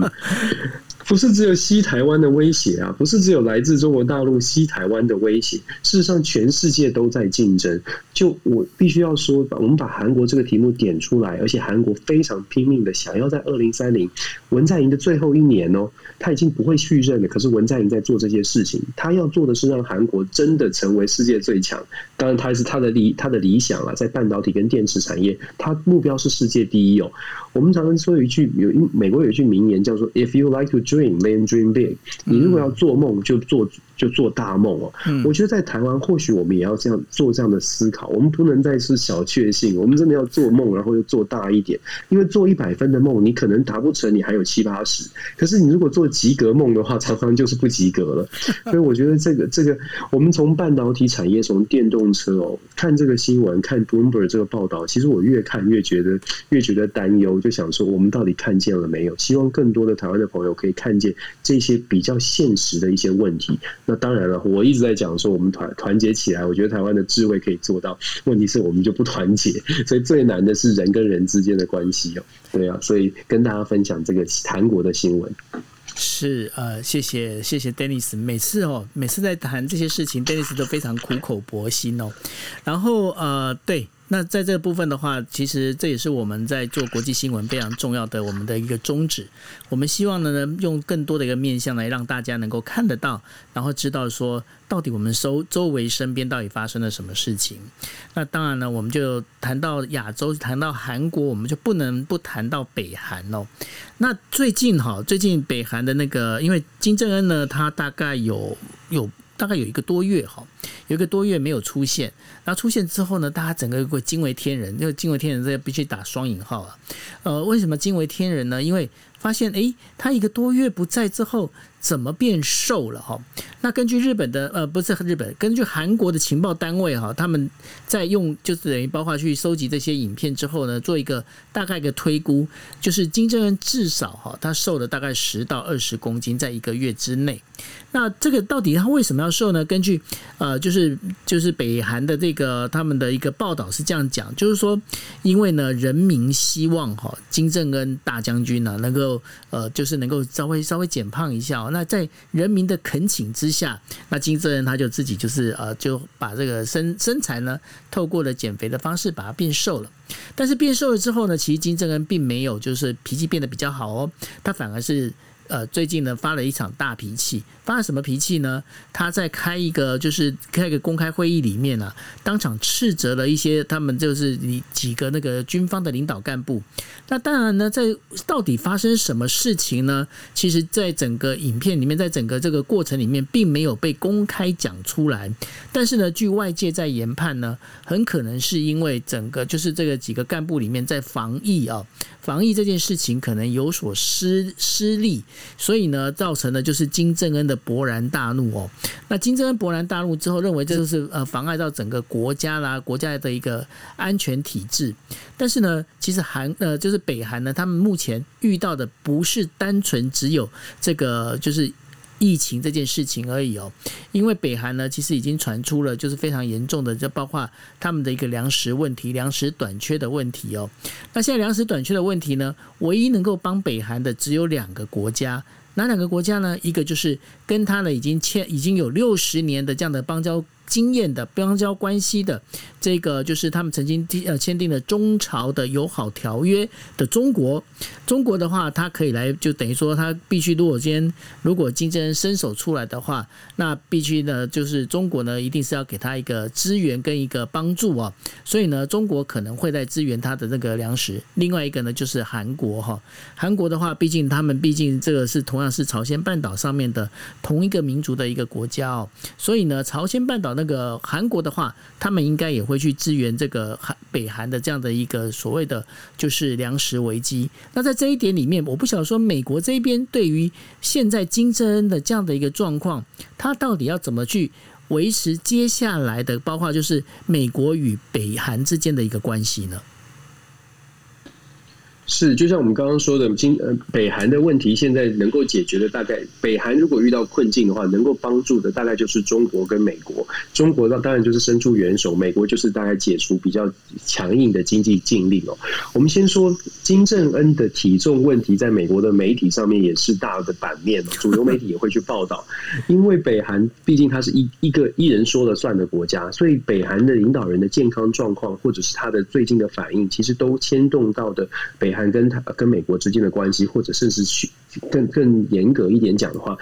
不是只有西台湾的威胁啊，不是只有来自中国大陆西台湾的威胁。事实上，全世界都在竞争。就我必须要说，我们把韩国这个题目点出来，而且韩国非常拼命的想要在二零三零文在寅的最后一年哦，他已经不会续任了。可是文在寅在做这些事情，他要做的是让韩国真的成为世界最强。当然，他是他的理他的理想啊，在半导体跟电池产业，他目标是世界第一哦。我们常常说一句有一美国有一句名言叫做 "If you like to dream, then dream big。你如果要做梦，就做就做大梦哦。我觉得在台湾，或许我们也要这样做这样的思考。我们不能再是小确幸，我们真的要做梦，然后又做大一点。因为做一百分的梦，你可能达不成，你还有七八十。可是你如果做及格梦的话，常常就是不及格了。所以我觉得这个这个，我们从半导体产业，从电动车哦，看这个新闻，看 Bloomberg 这个报道，其实我越看越觉得越觉得担忧。就想说，我们到底看见了没有？希望更多的台湾的朋友可以看见这些比较现实的一些问题。那当然了，我一直在讲说，我们团团结起来，我觉得台湾的智慧可以做到。问题是我们就不团结，所以最难的是人跟人之间的关系哦。对啊，所以跟大家分享这个韩国的新闻。是呃，谢谢谢谢 Dennis，每次哦，每次在谈这些事情，Dennis 都非常苦口婆心哦。然后呃，对。那在这部分的话，其实这也是我们在做国际新闻非常重要的我们的一个宗旨。我们希望呢，用更多的一个面向来让大家能够看得到，然后知道说到底我们周周围身边到底发生了什么事情。那当然呢，我们就谈到亚洲，谈到韩国，我们就不能不谈到北韩哦。那最近哈，最近北韩的那个，因为金正恩呢，他大概有有。大概有一个多月哈，有一个多月没有出现，那出现之后呢，大家整个会惊为天人，因为惊为天人这必须打双引号啊。呃，为什么惊为天人呢？因为发现诶，他一个多月不在之后。怎么变瘦了哈？那根据日本的呃，不是日本，根据韩国的情报单位哈，他们在用就是等于包括去收集这些影片之后呢，做一个大概一个推估，就是金正恩至少哈，他瘦了大概十到二十公斤，在一个月之内。那这个到底他为什么要瘦呢？根据呃，就是就是北韩的这个他们的一个报道是这样讲，就是说，因为呢，人民希望哈金正恩大将军呢能够呃，就是能够稍微稍微减胖一下。那在人民的恳请之下，那金正恩他就自己就是呃，就把这个身身材呢，透过了减肥的方式把它变瘦了。但是变瘦了之后呢，其实金正恩并没有就是脾气变得比较好哦，他反而是。呃，最近呢发了一场大脾气，发了什么脾气呢？他在开一个就是开一个公开会议里面呢，当场斥责了一些他们就是你几个那个军方的领导干部。那当然呢，在到底发生什么事情呢？其实，在整个影片里面，在整个这个过程里面，并没有被公开讲出来。但是呢，据外界在研判呢，很可能是因为整个就是这个几个干部里面在防疫啊，防疫这件事情可能有所失失利。所以呢，造成的就是金正恩的勃然大怒哦。那金正恩勃然大怒之后，认为这就是呃妨碍到整个国家啦，国家的一个安全体制。但是呢，其实韩呃就是北韩呢，他们目前遇到的不是单纯只有这个就是。疫情这件事情而已哦，因为北韩呢，其实已经传出了就是非常严重的，就包括他们的一个粮食问题、粮食短缺的问题哦。那现在粮食短缺的问题呢，唯一能够帮北韩的只有两个国家，哪两个国家呢？一个就是跟他呢已经签已经有六十年的这样的邦交。经验的邦交关系的这个，就是他们曾经呃签订了中朝的友好条约的中国。中国的话，它可以来，就等于说，它必须如果今天如果金正恩伸手出来的话，那必须呢，就是中国呢，一定是要给他一个支援跟一个帮助啊。所以呢，中国可能会在支援他的那个粮食。另外一个呢，就是韩国哈，韩国的话，毕竟他们毕竟这个是同样是朝鲜半岛上面的同一个民族的一个国家哦，所以呢，朝鲜半岛那那个韩国的话，他们应该也会去支援这个韩北韩的这样的一个所谓的就是粮食危机。那在这一点里面，我不晓得说美国这边对于现在金正恩的这样的一个状况，他到底要怎么去维持接下来的，包括就是美国与北韩之间的一个关系呢？是，就像我们刚刚说的，今呃北韩的问题，现在能够解决的大概，北韩如果遇到困境的话，能够帮助的大概就是中国跟美国。中国那当然就是伸出援手，美国就是大概解除比较强硬的经济禁令哦。我们先说金正恩的体重问题，在美国的媒体上面也是大的版面哦，主流媒体也会去报道。因为北韩毕竟它是一一个一人说了算的国家，所以北韩的领导人的健康状况，或者是他的最近的反应，其实都牵动到的北。韩跟他跟美国之间的关系，或者甚至去更更严格一点讲的话，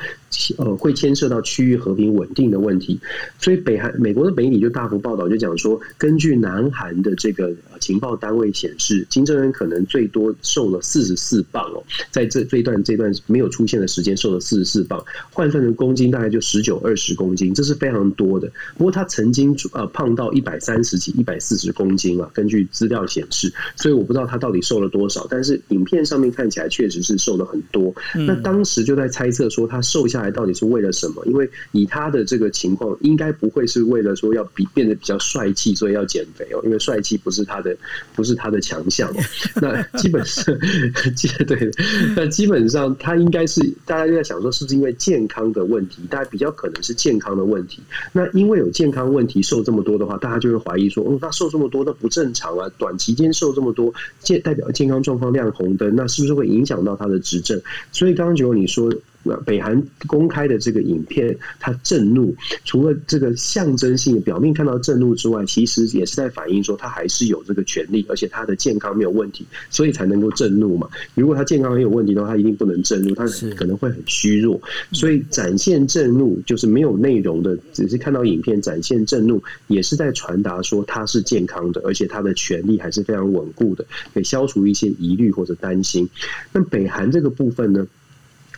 呃，会牵涉到区域和平稳定的问题。所以，北韩美国的媒体就大幅报道，就讲说，根据南韩的这个情报单位显示，金正恩可能最多瘦了四十四磅哦，在这这一段这段没有出现的时间，瘦了四十四磅，换算成公斤大概就十九二十公斤，这是非常多的。不过他曾经呃胖到一百三十几、一百四十公斤啊，根据资料显示，所以我不知道他到底瘦了多少。少，但是影片上面看起来确实是瘦了很多。那当时就在猜测说他瘦下来到底是为了什么？因为以他的这个情况，应该不会是为了说要比变得比较帅气，所以要减肥哦。因为帅气不是他的，不是他的强项哦。那基本上，对，那基本上他应该是大家就在想说，是不是因为健康的问题？大家比较可能是健康的问题。那因为有健康问题瘦这么多的话，大家就会怀疑说，哦，他瘦这么多，那不正常啊！短期间瘦这么多，健代表健康状双方亮红灯，那是不是会影响到他的执政？所以刚刚九你说。那北韩公开的这个影片，他震怒，除了这个象征性的表面看到震怒之外，其实也是在反映说他还是有这个权利，而且他的健康没有问题，所以才能够震怒嘛。如果他健康很有问题的话，他一定不能震怒，他可能会很虚弱。所以展现震怒就是没有内容的，只是看到影片展现震怒，也是在传达说他是健康的，而且他的权利还是非常稳固的，可以消除一些疑虑或者担心。那北韩这个部分呢？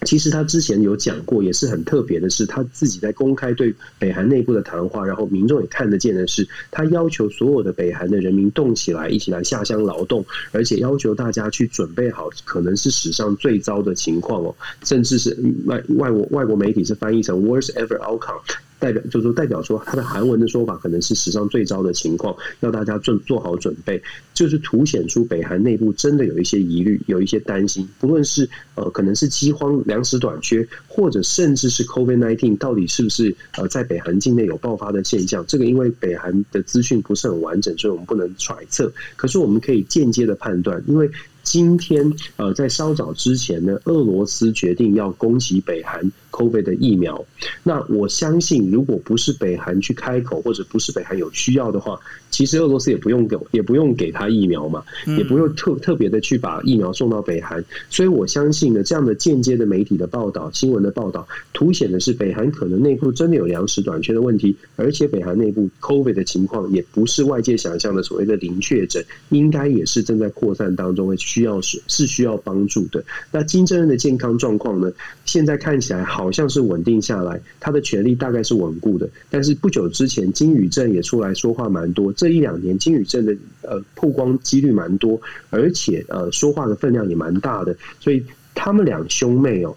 其实他之前有讲过，也是很特别的是，他自己在公开对北韩内部的谈话，然后民众也看得见的是，他要求所有的北韩的人民动起来，一起来下乡劳动，而且要求大家去准备好可能是史上最糟的情况哦，甚至是外外国外国媒体是翻译成 worst ever outcome。代表就是说，代表说他的韩文的说法可能是史上最糟的情况，要大家做做好准备，就是凸显出北韩内部真的有一些疑虑，有一些担心，不论是呃可能是饥荒、粮食短缺，或者甚至是 COVID nineteen 到底是不是呃在北韩境内有爆发的现象，这个因为北韩的资讯不是很完整，所以我们不能揣测。可是我们可以间接的判断，因为。今天，呃，在稍早之前呢，俄罗斯决定要攻击北韩 COVID 的疫苗。那我相信，如果不是北韩去开口，或者不是北韩有需要的话，其实俄罗斯也不用给，也不用给他疫苗嘛，也不用特特别的去把疫苗送到北韩。所以我相信呢，这样的间接的媒体的报道、新闻的报道，凸显的是北韩可能内部真的有粮食短缺的问题，而且北韩内部 COVID 的情况也不是外界想象的所谓的零确诊，应该也是正在扩散当中。需要是是需要帮助的。那金正恩的健康状况呢？现在看起来好好像是稳定下来，他的权力大概是稳固的。但是不久之前，金宇镇也出来说话蛮多。这一两年，金宇镇的呃曝光几率蛮多，而且呃说话的分量也蛮大的。所以他们两兄妹哦。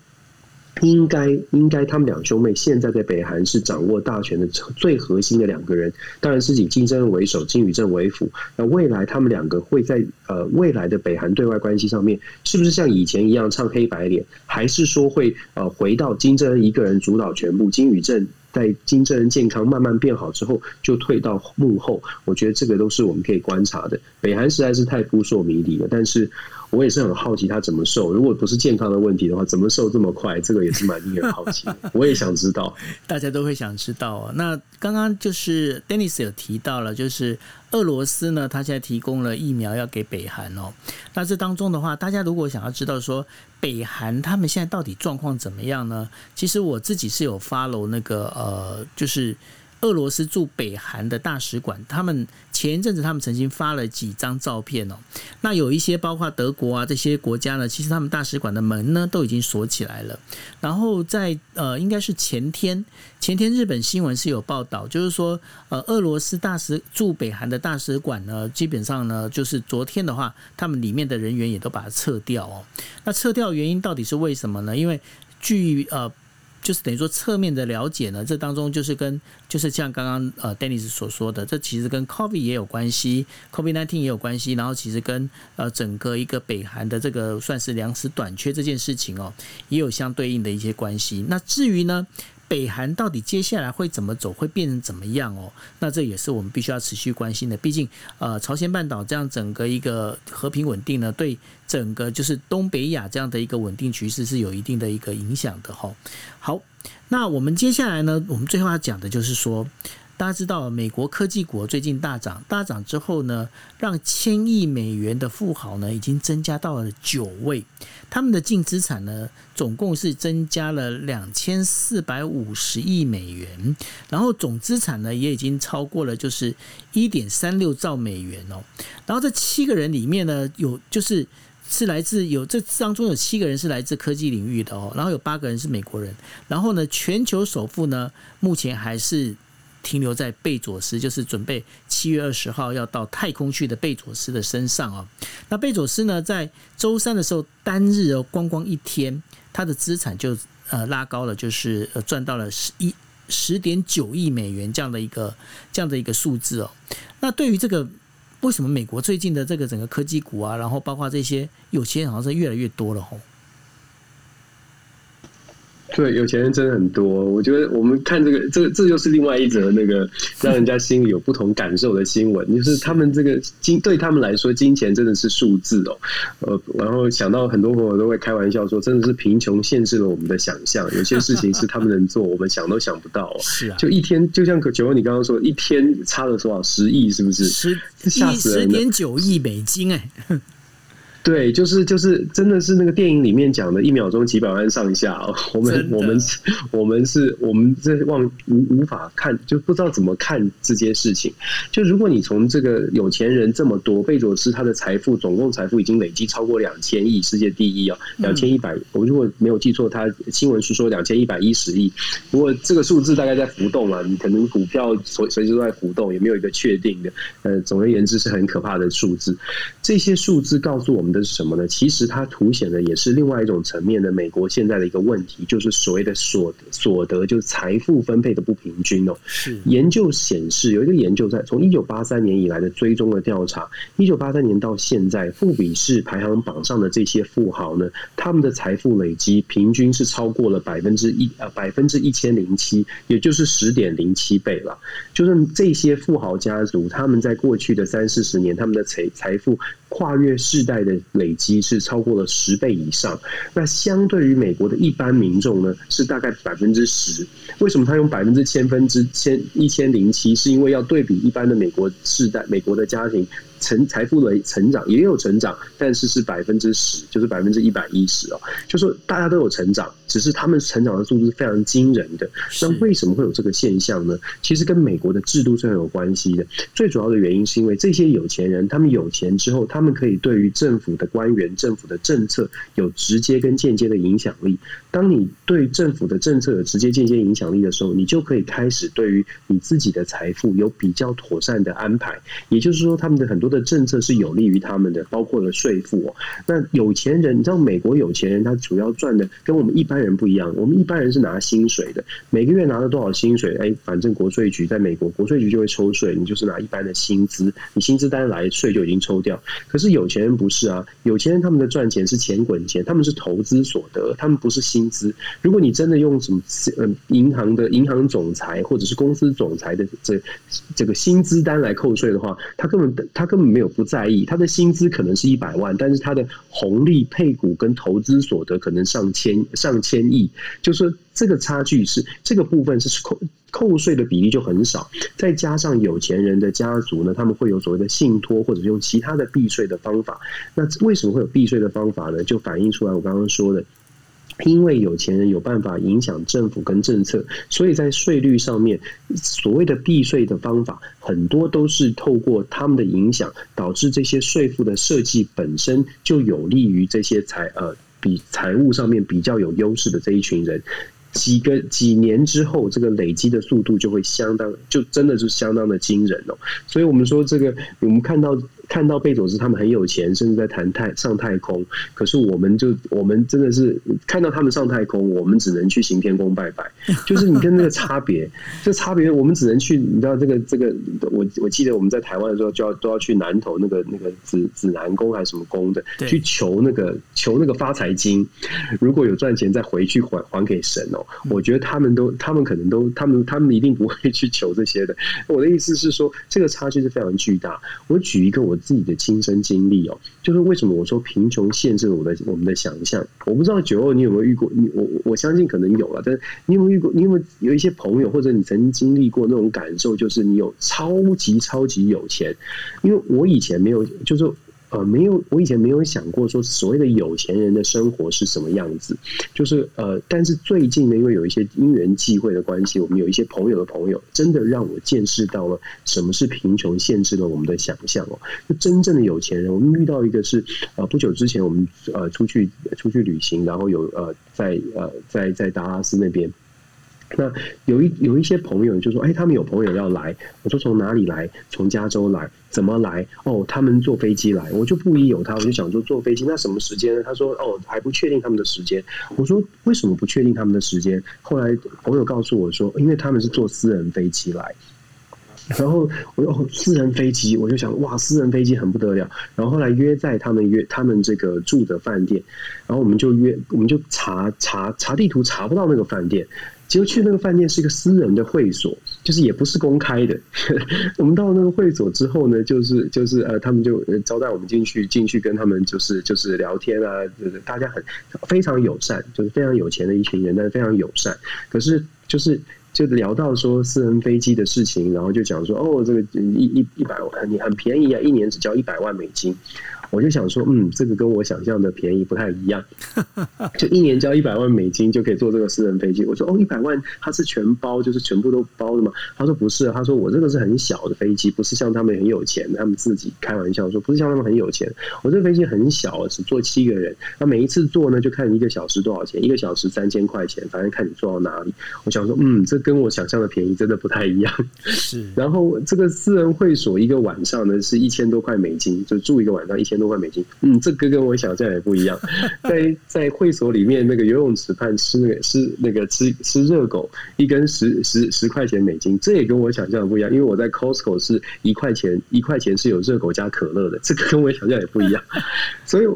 应该应该，他们两兄妹现在在北韩是掌握大权的最核心的两个人，当然是以金正恩为首，金宇镇为辅。那未来他们两个会在呃未来的北韩对外关系上面，是不是像以前一样唱黑白脸，还是说会呃回到金正恩一个人主导全部？金宇镇在金正恩健康慢慢变好之后，就退到幕后？我觉得这个都是我们可以观察的。北韩实在是太扑朔迷离了，但是。我也是很好奇他怎么瘦，如果不是健康的问题的话，怎么瘦这么快？这个也是蛮令人好奇。我也想知道，大家都会想知道哦。那刚刚就是 Dennis 有提到了，就是俄罗斯呢，他现在提供了疫苗要给北韩哦。那这当中的话，大家如果想要知道说北韩他们现在到底状况怎么样呢？其实我自己是有 follow 那个呃，就是。俄罗斯驻北韩的大使馆，他们前一阵子他们曾经发了几张照片哦。那有一些包括德国啊这些国家呢，其实他们大使馆的门呢都已经锁起来了。然后在呃，应该是前天，前天日本新闻是有报道，就是说呃，俄罗斯大使驻北韩的大使馆呢，基本上呢就是昨天的话，他们里面的人员也都把它撤掉哦。那撤掉原因到底是为什么呢？因为据呃。就是等于说侧面的了解呢，这当中就是跟就是像刚刚呃 Dennis 所说的，这其实跟 COVID 也有关系，COVID nineteen 也有关系，然后其实跟呃整个一个北韩的这个算是粮食短缺这件事情哦，也有相对应的一些关系。那至于呢？北韩到底接下来会怎么走，会变成怎么样哦？那这也是我们必须要持续关心的。毕竟，呃，朝鲜半岛这样整个一个和平稳定呢，对整个就是东北亚这样的一个稳定局势是有一定的一个影响的哈。好，那我们接下来呢，我们最后要讲的就是说。大家知道，美国科技股最近大涨，大涨之后呢，让千亿美元的富豪呢，已经增加到了九位，他们的净资产呢，总共是增加了两千四百五十亿美元，然后总资产呢，也已经超过了就是一点三六兆美元哦。然后这七个人里面呢，有就是是来自有这当中有七个人是来自科技领域的哦，然后有八个人是美国人，然后呢，全球首富呢，目前还是。停留在贝佐斯，就是准备七月二十号要到太空去的贝佐斯的身上哦。那贝佐斯呢，在周三的时候单日哦，光光一天，他的资产就呃拉高了，就是呃赚到了十一十点九亿美元这样的一个这样的一个数字哦。那对于这个。为什么美国最近的这个整个科技股啊，然后包括这些有钱人好像是越来越多了吼？对，有钱人真的很多。我觉得我们看这个，这这又是另外一则那个让人家心里有不同感受的新闻，就是他们这个金对他们来说，金钱真的是数字哦。呃，然后想到很多朋友都会开玩笑说，真的是贫穷限制了我们的想象。有些事情是他们能做，我们想都想不到。是啊，就一天，就像可九欧你刚刚说，一天差了多少十亿，是不是？十亿十点九亿美金哎。对，就是就是真的是那个电影里面讲的，一秒钟几百万上下哦。我们我们我们是我们这望无无法看，就不知道怎么看这件事情。就如果你从这个有钱人这么多，贝佐斯他的财富总共财富已经累积超过两千亿，世界第一啊，两千一百。我如果没有记错，他新闻是说两千一百一十亿。不过这个数字大概在浮动啊，你可能股票随随时都在浮动，也没有一个确定的。呃，总而言之是很可怕的数字。这些数字告诉我们。是什么呢？其实它凸显的也是另外一种层面的美国现在的一个问题，就是所谓的所所得，就是财富分配的不平均哦。是研究显示，有一个研究在从一九八三年以来的追踪的调查，一九八三年到现在，富比士排行榜上的这些富豪呢，他们的财富累积平均是超过了百分之一呃百分之一千零七，也就是十点零七倍了。就是这些富豪家族，他们在过去的三四十年，他们的财财富跨越世代的。累积是超过了十倍以上，那相对于美国的一般民众呢，是大概百分之十。为什么他用百分之千分之千一千零七？是因为要对比一般的美国世代，美国的家庭。成财富的成长也有成长，但是是百分之十，就是百分之一百一十哦。就说大家都有成长，只是他们成长的速度是非常惊人的。那为什么会有这个现象呢？其实跟美国的制度是很有关系的。最主要的原因是因为这些有钱人，他们有钱之后，他们可以对于政府的官员、政府的政策有直接跟间接的影响力。当你对政府的政策有直接、间接影响力的时候，你就可以开始对于你自己的财富有比较妥善的安排。也就是说，他们的很多。的政策是有利于他们的，包括了税负哦。那有钱人，你知道美国有钱人他主要赚的跟我们一般人不一样。我们一般人是拿薪水的，每个月拿了多少薪水？哎，反正国税局在美国，国税局就会抽税，你就是拿一般的薪资，你薪资单来，税就已经抽掉。可是有钱人不是啊，有钱人他们的赚钱是钱滚钱，他们是投资所得，他们不是薪资。如果你真的用什么呃银行的银行总裁或者是公司总裁的这这个薪资单来扣税的话，他根本他根本没有不在意，他的薪资可能是一百万，但是他的红利配股跟投资所得可能上千上千亿，就是这个差距是这个部分是扣扣税的比例就很少，再加上有钱人的家族呢，他们会有所谓的信托或者用其他的避税的方法，那为什么会有避税的方法呢？就反映出来我刚刚说的。因为有钱人有办法影响政府跟政策，所以在税率上面，所谓的避税的方法很多都是透过他们的影响，导致这些税负的设计本身就有利于这些财呃比财务上面比较有优势的这一群人。几个几年之后，这个累积的速度就会相当，就真的是相当的惊人哦。所以我们说这个，我们看到。看到贝佐斯他们很有钱，甚至在谈太上太空，可是我们就我们真的是看到他们上太空，我们只能去行天宫拜拜。就是你跟那个差别，这差别我们只能去，你知道这个这个，我我记得我们在台湾的时候就要都要去南投那个那个紫紫南宫还是什么宫的，去求那个求那个发财金，如果有赚钱再回去还还给神哦。我觉得他们都他们可能都他们他们一定不会去求这些的。我的意思是说，这个差距是非常巨大。我举一个我。自己的亲身经历哦，就是为什么我说贫穷限制了我的我们的想象？我不知道九二你有没有遇过？你我我相信可能有了，但是你有没有遇过？你有没有有一些朋友或者你曾经经历过那种感受？就是你有超级超级有钱，因为我以前没有，就是。呃，没有，我以前没有想过说所谓的有钱人的生活是什么样子，就是呃，但是最近呢，因为有一些因缘际会的关系，我们有一些朋友的朋友，真的让我见识到了什么是贫穷限制了我们的想象哦。就真正的有钱人，我们遇到一个是呃，不久之前我们呃出去出去旅行，然后有呃在呃在在达拉斯那边。那有一有一些朋友就说，哎，他们有朋友要来，我说从哪里来？从加州来，怎么来？哦，他们坐飞机来，我就不疑有他，我就想说坐飞机，那什么时间呢？他说，哦，还不确定他们的时间。我说为什么不确定他们的时间？后来朋友告诉我说，因为他们是坐私人飞机来。然后我哦，私人飞机，我就想哇，私人飞机很不得了。然后后来约在他们约他们这个住的饭店，然后我们就约，我们就查查查地图，查不到那个饭店。结果去那个饭店是一个私人的会所，就是也不是公开的。我们到那个会所之后呢，就是就是呃，他们就招待我们进去，进去跟他们就是就是聊天啊，就是大家很非常友善，就是非常有钱的一群人，但是非常友善。可是就是就聊到说私人飞机的事情，然后就讲说哦，这个一一一百万你很便宜啊，一年只交一百万美金。我就想说，嗯，这个跟我想象的便宜不太一样，就一年交一百万美金就可以坐这个私人飞机。我说，哦，一百万它是全包，就是全部都包的吗？他说不是，他说我这个是很小的飞机，不是像他们很有钱，他们自己开玩笑说不是像他们很有钱。我这个飞机很小，只坐七个人，那每一次坐呢就看一个小时多少钱，一个小时三千块钱，反正看你坐到哪里。我想说，嗯，这跟我想象的便宜真的不太一样。是，然后这个私人会所一个晚上呢是一千多块美金，就住一个晚上一千。多块美金，嗯，这个跟我想象也不一样。在在会所里面，那个游泳池畔吃那个吃那个吃吃热狗，一根十十十块钱美金，这也跟我想象的不一样。因为我在 Costco 是一块钱，一块钱是有热狗加可乐的，这个跟我想象也不一样。所以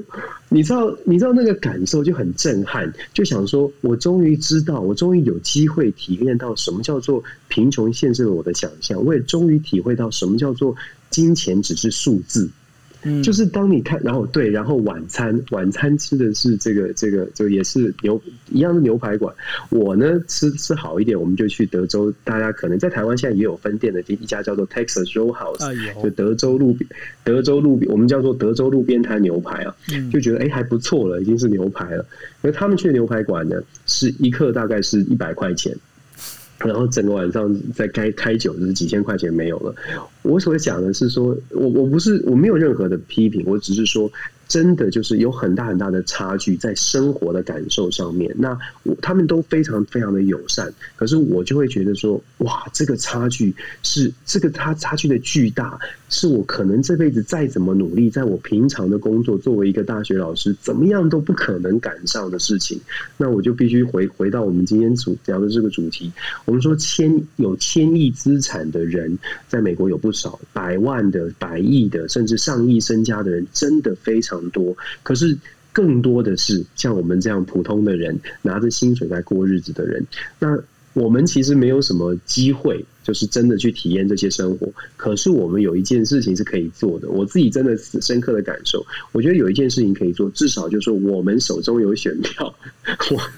你知道，你知道那个感受就很震撼，就想说，我终于知道，我终于有机会体验到什么叫做贫穷限制了我的想象，我也终于体会到什么叫做金钱只是数字。就是当你看，然后对，然后晚餐晚餐吃的是这个这个，就也是牛一样的牛排馆。我呢吃吃好一点，我们就去德州。大家可能在台湾现在也有分店的，一家叫做 Texas Roadhouse，就德州路边德州路边，我们叫做德州路边摊牛排啊，就觉得哎还不错了，已经是牛排了。而他们去的牛排馆呢，是一克大概是一百块钱。然后整个晚上在开开酒，就是几千块钱没有了。我所讲的是说，我我不是我没有任何的批评，我只是说。真的就是有很大很大的差距在生活的感受上面。那我他们都非常非常的友善，可是我就会觉得说，哇，这个差距是这个差差距的巨大，是我可能这辈子再怎么努力，在我平常的工作作为一个大学老师，怎么样都不可能赶上的事情。那我就必须回回到我们今天主聊的这个主题。我们说千有千亿资产的人，在美国有不少，百万的、百亿的，甚至上亿身家的人，真的非常。多，可是更多的是像我们这样普通的人，拿着薪水在过日子的人。那我们其实没有什么机会，就是真的去体验这些生活。可是我们有一件事情是可以做的，我自己真的深刻的感受。我觉得有一件事情可以做，至少就是我们手中有选票。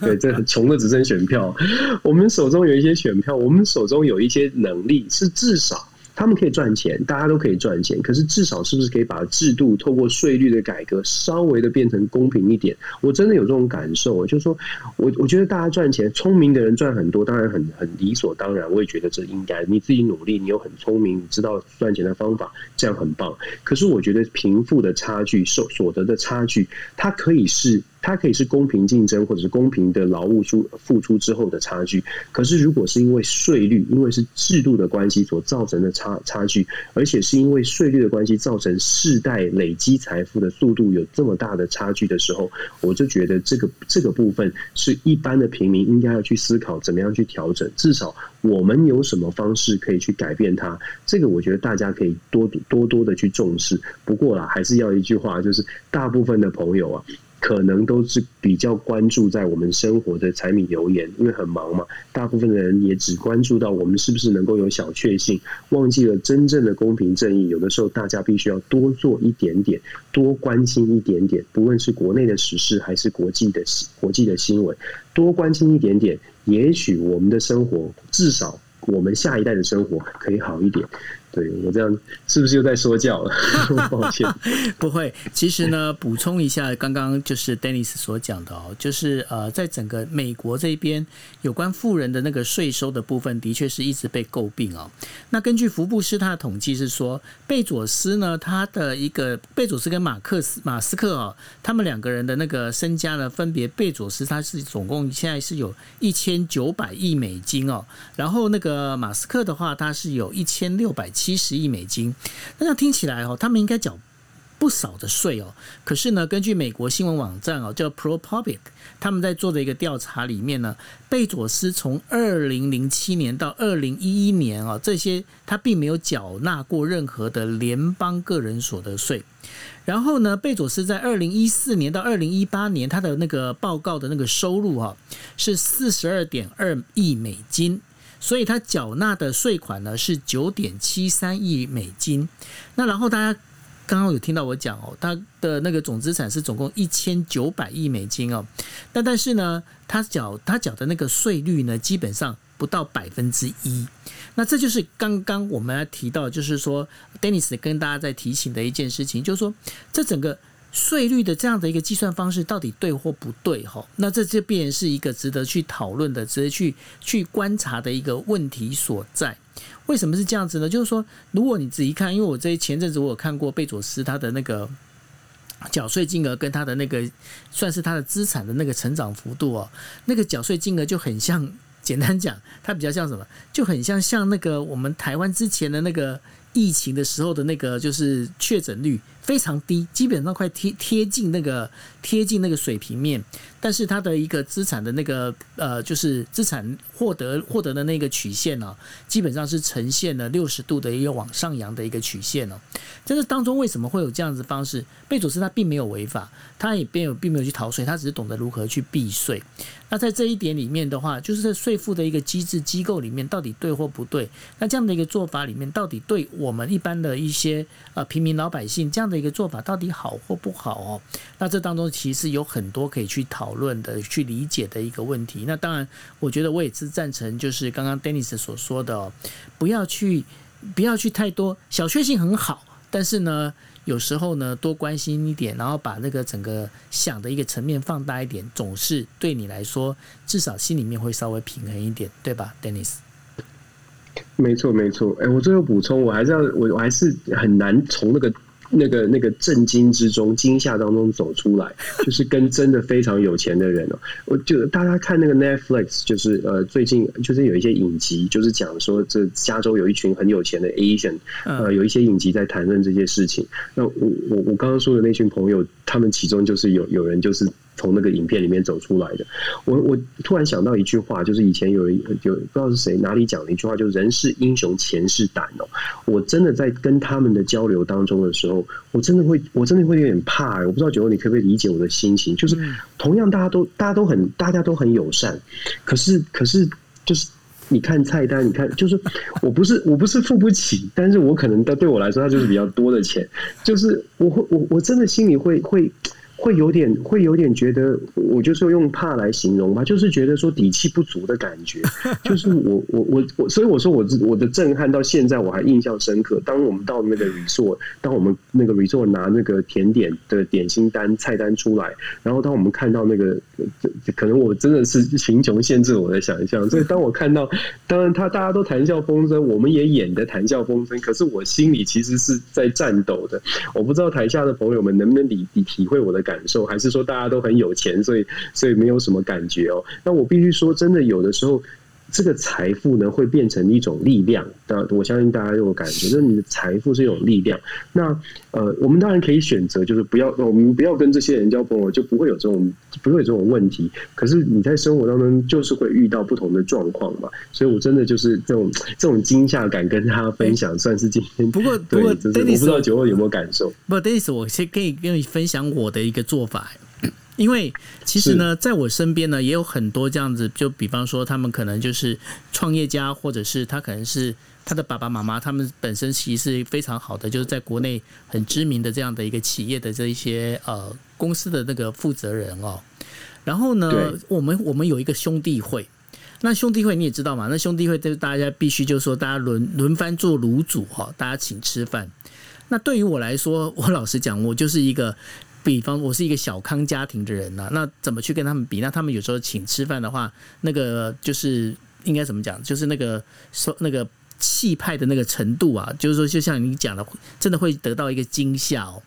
对，这穷的只剩选票。我们手中有一些选票，我们手中有一些能力，是至少。他们可以赚钱，大家都可以赚钱。可是至少是不是可以把制度透过税率的改革，稍微的变成公平一点？我真的有这种感受，我就说我我觉得大家赚钱，聪明的人赚很多，当然很很理所当然。我也觉得这应该，你自己努力，你又很聪明，你知道赚钱的方法，这样很棒。可是我觉得贫富的差距、受所得的差距，它可以是。它可以是公平竞争，或者是公平的劳务出付出之后的差距。可是，如果是因为税率，因为是制度的关系所造成的差差距，而且是因为税率的关系造成世代累积财富的速度有这么大的差距的时候，我就觉得这个这个部分是一般的平民应该要去思考怎么样去调整。至少我们有什么方式可以去改变它？这个我觉得大家可以多多多的去重视。不过啦，还是要一句话，就是大部分的朋友啊。可能都是比较关注在我们生活的柴米油盐，因为很忙嘛。大部分的人也只关注到我们是不是能够有小确幸，忘记了真正的公平正义。有的时候，大家必须要多做一点点，多关心一点点，不论是国内的时事还是国际的国际的新闻，多关心一点点，也许我们的生活至少我们下一代的生活可以好一点。对我这样是不是又在说教了？抱歉，不会。其实呢，补充一下，刚刚就是 Dennis 所讲的哦，就是呃，在整个美国这边有关富人的那个税收的部分，的确是一直被诟病哦。那根据福布斯他的统计是说，贝佐斯呢，他的一个贝佐斯跟马克思马斯克哦，他们两个人的那个身家呢，分别贝佐斯他是总共现在是有一千九百亿美金哦，然后那个马斯克的话，他是有一千六百。七十亿美金，那这样听起来哦，他们应该缴不少的税哦。可是呢，根据美国新闻网站哦，叫 ProPublic，他们在做的一个调查里面呢，贝佐斯从二零零七年到二零一一年啊，这些他并没有缴纳过任何的联邦个人所得税。然后呢，贝佐斯在二零一四年到二零一八年，他的那个报告的那个收入哈是四十二点二亿美金。所以他缴纳的税款呢是九点七三亿美金，那然后大家刚刚有听到我讲哦，他的那个总资产是总共一千九百亿美金哦，那但是呢，他缴他缴的那个税率呢，基本上不到百分之一，那这就是刚刚我们提到，就是说，Dennis 跟大家在提醒的一件事情，就是说，这整个。税率的这样的一个计算方式到底对或不对？哈，那这就变是一个值得去讨论的、值得去去观察的一个问题所在。为什么是这样子呢？就是说，如果你仔细看，因为我这前阵子我有看过贝佐斯他的那个缴税金额跟他的那个算是他的资产的那个成长幅度哦，那个缴税金额就很像，简单讲，它比较像什么？就很像像那个我们台湾之前的那个疫情的时候的那个就是确诊率。非常低，基本上快贴贴近那个贴近那个水平面，但是它的一个资产的那个呃，就是资产获得获得的那个曲线呢，基本上是呈现了六十度的一个往上扬的一个曲线呢。在这当中，为什么会有这样子方式？贝佐斯他并没有违法，他也并有并没有去逃税，他只是懂得如何去避税。那在这一点里面的话，就是在税负的一个机制机构里面，到底对或不对？那这样的一个做法里面，到底对我们一般的一些呃平民老百姓这样。的一个做法到底好或不好哦？那这当中其实有很多可以去讨讨论的、去理解的一个问题。那当然，我觉得我也是赞成，就是刚刚 Dennis 所说的，不要去不要去太多小确幸很好，但是呢，有时候呢，多关心一点，然后把那个整个想的一个层面放大一点，总是对你来说至少心里面会稍微平衡一点，对吧，Dennis？没错，没错。哎，我最后补充，我还是要我我还是很难从那个。那个那个震惊之中、惊吓当中走出来，就是跟真的非常有钱的人哦。我就大家看那个 Netflix，就是呃，最近就是有一些影集，就是讲说这加州有一群很有钱的 Asian，呃，有一些影集在谈论这些事情。那我我我刚刚说的那群朋友，他们其中就是有有人就是。从那个影片里面走出来的，我我突然想到一句话，就是以前有人有不知道是谁哪里讲的一句话，就是“人是英雄，钱是胆”哦。我真的在跟他们的交流当中的时候，我真的会，我真的会有点怕。我不知道九欧，你可不可以理解我的心情？就是同样大家都大家都很大家都很友善，可是可是就是你看菜单，你看就是我不是我不是付不起，但是我可能对对我来说，它就是比较多的钱，就是我会我我真的心里会会。会有点，会有点觉得，我就说用怕来形容吧，就是觉得说底气不足的感觉。就是我，我，我，我，所以我说我我的震撼到现在我还印象深刻。当我们到那个 resort，当我们那个 resort 拿那个甜点的点心单菜单出来，然后当我们看到那个，可能我真的是贫穷限制我的想象。所以当我看到，当然他大家都谈笑风生，我们也演的谈笑风生，可是我心里其实是在颤抖的。我不知道台下的朋友们能不能理理体会我的感。感受，还是说大家都很有钱，所以所以没有什么感觉哦。那我必须说，真的有的时候。这个财富呢，会变成一种力量。那我相信大家有感觉，就是你的财富是一种力量。那呃，我们当然可以选择，就是不要，我们不要跟这些人交朋友，就不会有这种，不会有这种问题。可是你在生活当中，就是会遇到不同的状况嘛。所以我真的就是这种这种惊吓感，跟他分享，算是今天。不过不过，我不知道九二有没有感受。不，Dennis，我先可以跟你分享我的一个做法。因为其实呢，在我身边呢，也有很多这样子，就比方说，他们可能就是创业家，或者是他可能是他的爸爸妈妈，他们本身其实是非常好的，就是在国内很知名的这样的一个企业的这一些呃公司的那个负责人哦。然后呢，我们我们有一个兄弟会。那兄弟会你也知道嘛？那兄弟会就是大家必须就是说大家轮轮番做卤煮哈，大家请吃饭。那对于我来说，我老实讲，我就是一个，比方我是一个小康家庭的人呐。那怎么去跟他们比？那他们有时候请吃饭的话，那个就是应该怎么讲？就是那个说那个气派的那个程度啊，就是说就像你讲的，真的会得到一个惊吓哦。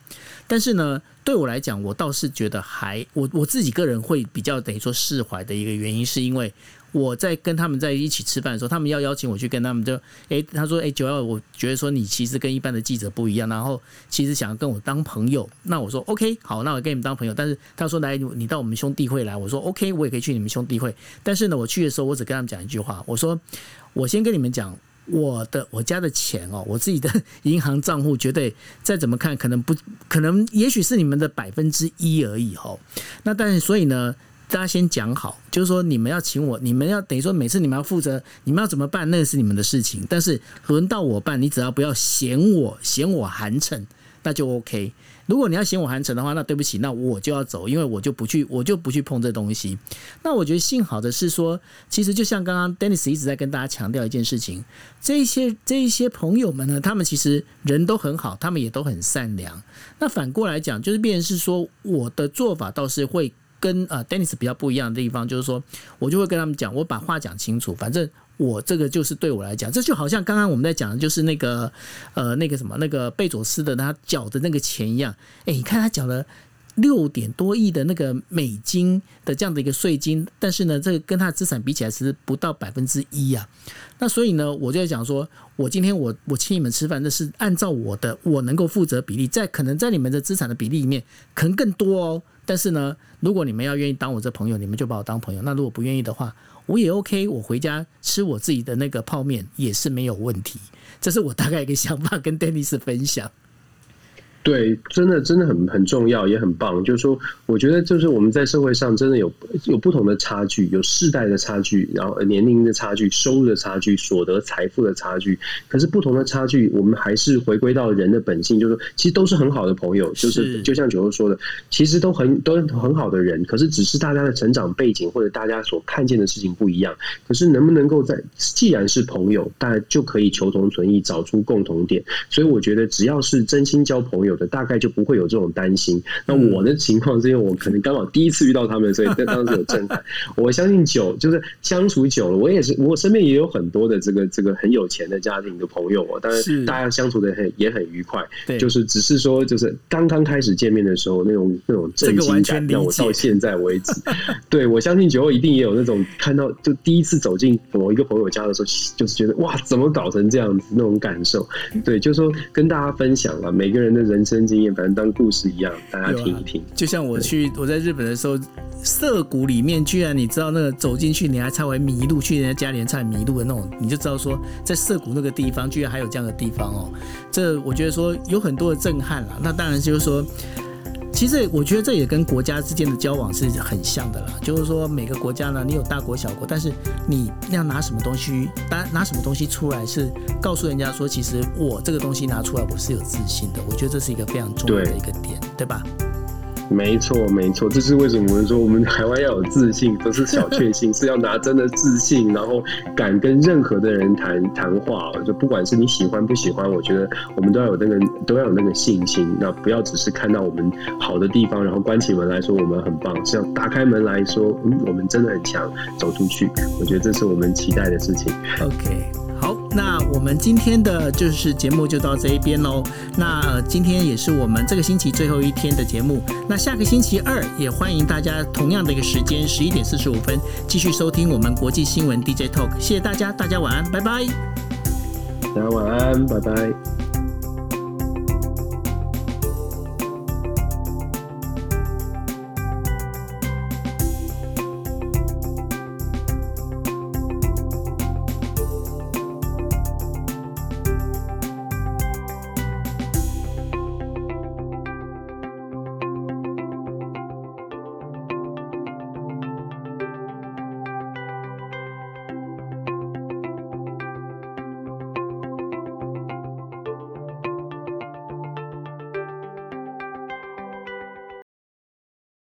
但是呢，对我来讲，我倒是觉得还我我自己个人会比较等于说释怀的一个原因，是因为。我在跟他们在一起吃饭的时候，他们要邀请我去跟他们，就哎，他说哎，九幺，我觉得说你其实跟一般的记者不一样，然后其实想要跟我当朋友。那我说 OK，好，那我跟你们当朋友。但是他说来，你到我们兄弟会来，我说 OK，我也可以去你们兄弟会。但是呢，我去的时候，我只跟他们讲一句话，我说我先跟你们讲，我的我家的钱哦，我自己的银行账户绝对再怎么看，可能不可能，也许是你们的百分之一而已哦。那但是所以呢？大家先讲好，就是说你们要请我，你们要等于说每次你们要负责，你们要怎么办，那个是你们的事情。但是轮到我办，你只要不要嫌我嫌我寒碜，那就 OK。如果你要嫌我寒碜的话，那对不起，那我就要走，因为我就不去，我就不去碰这东西。那我觉得幸好的是说，其实就像刚刚 Dennis 一直在跟大家强调一件事情，这些这一些朋友们呢，他们其实人都很好，他们也都很善良。那反过来讲，就是变是说，我的做法倒是会。跟呃，Dennis 比较不一样的地方，就是说我就会跟他们讲，我把话讲清楚。反正我这个就是对我来讲，这就好像刚刚我们在讲的就是那个呃，那个什么，那个贝佐斯的他缴的那个钱一样。哎，你看他缴了六点多亿的那个美金的这样的一个税金，但是呢，这个跟他的资产比起来是不到百分之一啊。那所以呢，我就在讲说，我今天我我请你们吃饭，那是按照我的我能够负责比例，在可能在你们的资产的比例里面，可能更多哦。但是呢，如果你们要愿意当我这朋友，你们就把我当朋友。那如果不愿意的话，我也 OK，我回家吃我自己的那个泡面也是没有问题。这是我大概一个想法，跟 Denis 分享。对，真的真的很很重要，也很棒。就是说，我觉得就是我们在社会上真的有有不同的差距，有世代的差距，然后年龄的差距、收入的差距、所得财富的差距。可是不同的差距，我们还是回归到人的本性，就是说，其实都是很好的朋友。就是就像九欧说的，其实都很都很好的人。可是只是大家的成长背景或者大家所看见的事情不一样。可是能不能够在既然是朋友，大家就可以求同存异，找出共同点。所以我觉得，只要是真心交朋友。大概就不会有这种担心。那我的情况是因为我可能刚好第一次遇到他们，所以在 当时有震撼。我相信久就是相处久了，我也是我身边也有很多的这个这个很有钱的家庭的朋友哦。当然，大家相处的很也很愉快。对就是只是说，就是刚刚开始见面的时候，那种那种震惊感，让我到现在为止。对我相信久后一定也有那种看到就第一次走进某一个朋友家的时候，就是觉得哇，怎么搞成这样子那种感受。对，就是说跟大家分享了每个人的人。生经验，反正当故事一样，大家听一听。就像我去我在日本的时候，涩谷里面居然你知道那个走进去，你还差为迷路，去人家家里才迷路的那种，你就知道说在涩谷那个地方居然还有这样的地方哦。这我觉得说有很多的震撼了。那当然就是说。其实我觉得这也跟国家之间的交往是很像的啦，就是说每个国家呢，你有大国小国，但是你要拿什么东西，拿拿什么东西出来，是告诉人家说，其实我这个东西拿出来，我是有自信的。我觉得这是一个非常重要的一个点，对吧？没错，没错，这是为什么我们说我们台湾要有自信，不是小确幸，是要拿真的自信，然后敢跟任何的人谈谈话。就不管是你喜欢不喜欢，我觉得我们都要有那个都要有那个信心。那不要只是看到我们好的地方，然后关起门来说我们很棒，是要打开门来说，嗯，我们真的很强，走出去。我觉得这是我们期待的事情。OK。好，那我们今天的就是节目就到这一边喽。那，今天也是我们这个星期最后一天的节目。那下个星期二也欢迎大家同样的一个时间，十一点四十五分继续收听我们国际新闻 DJ Talk。谢谢大家，大家晚安，拜拜。大家晚安，拜拜。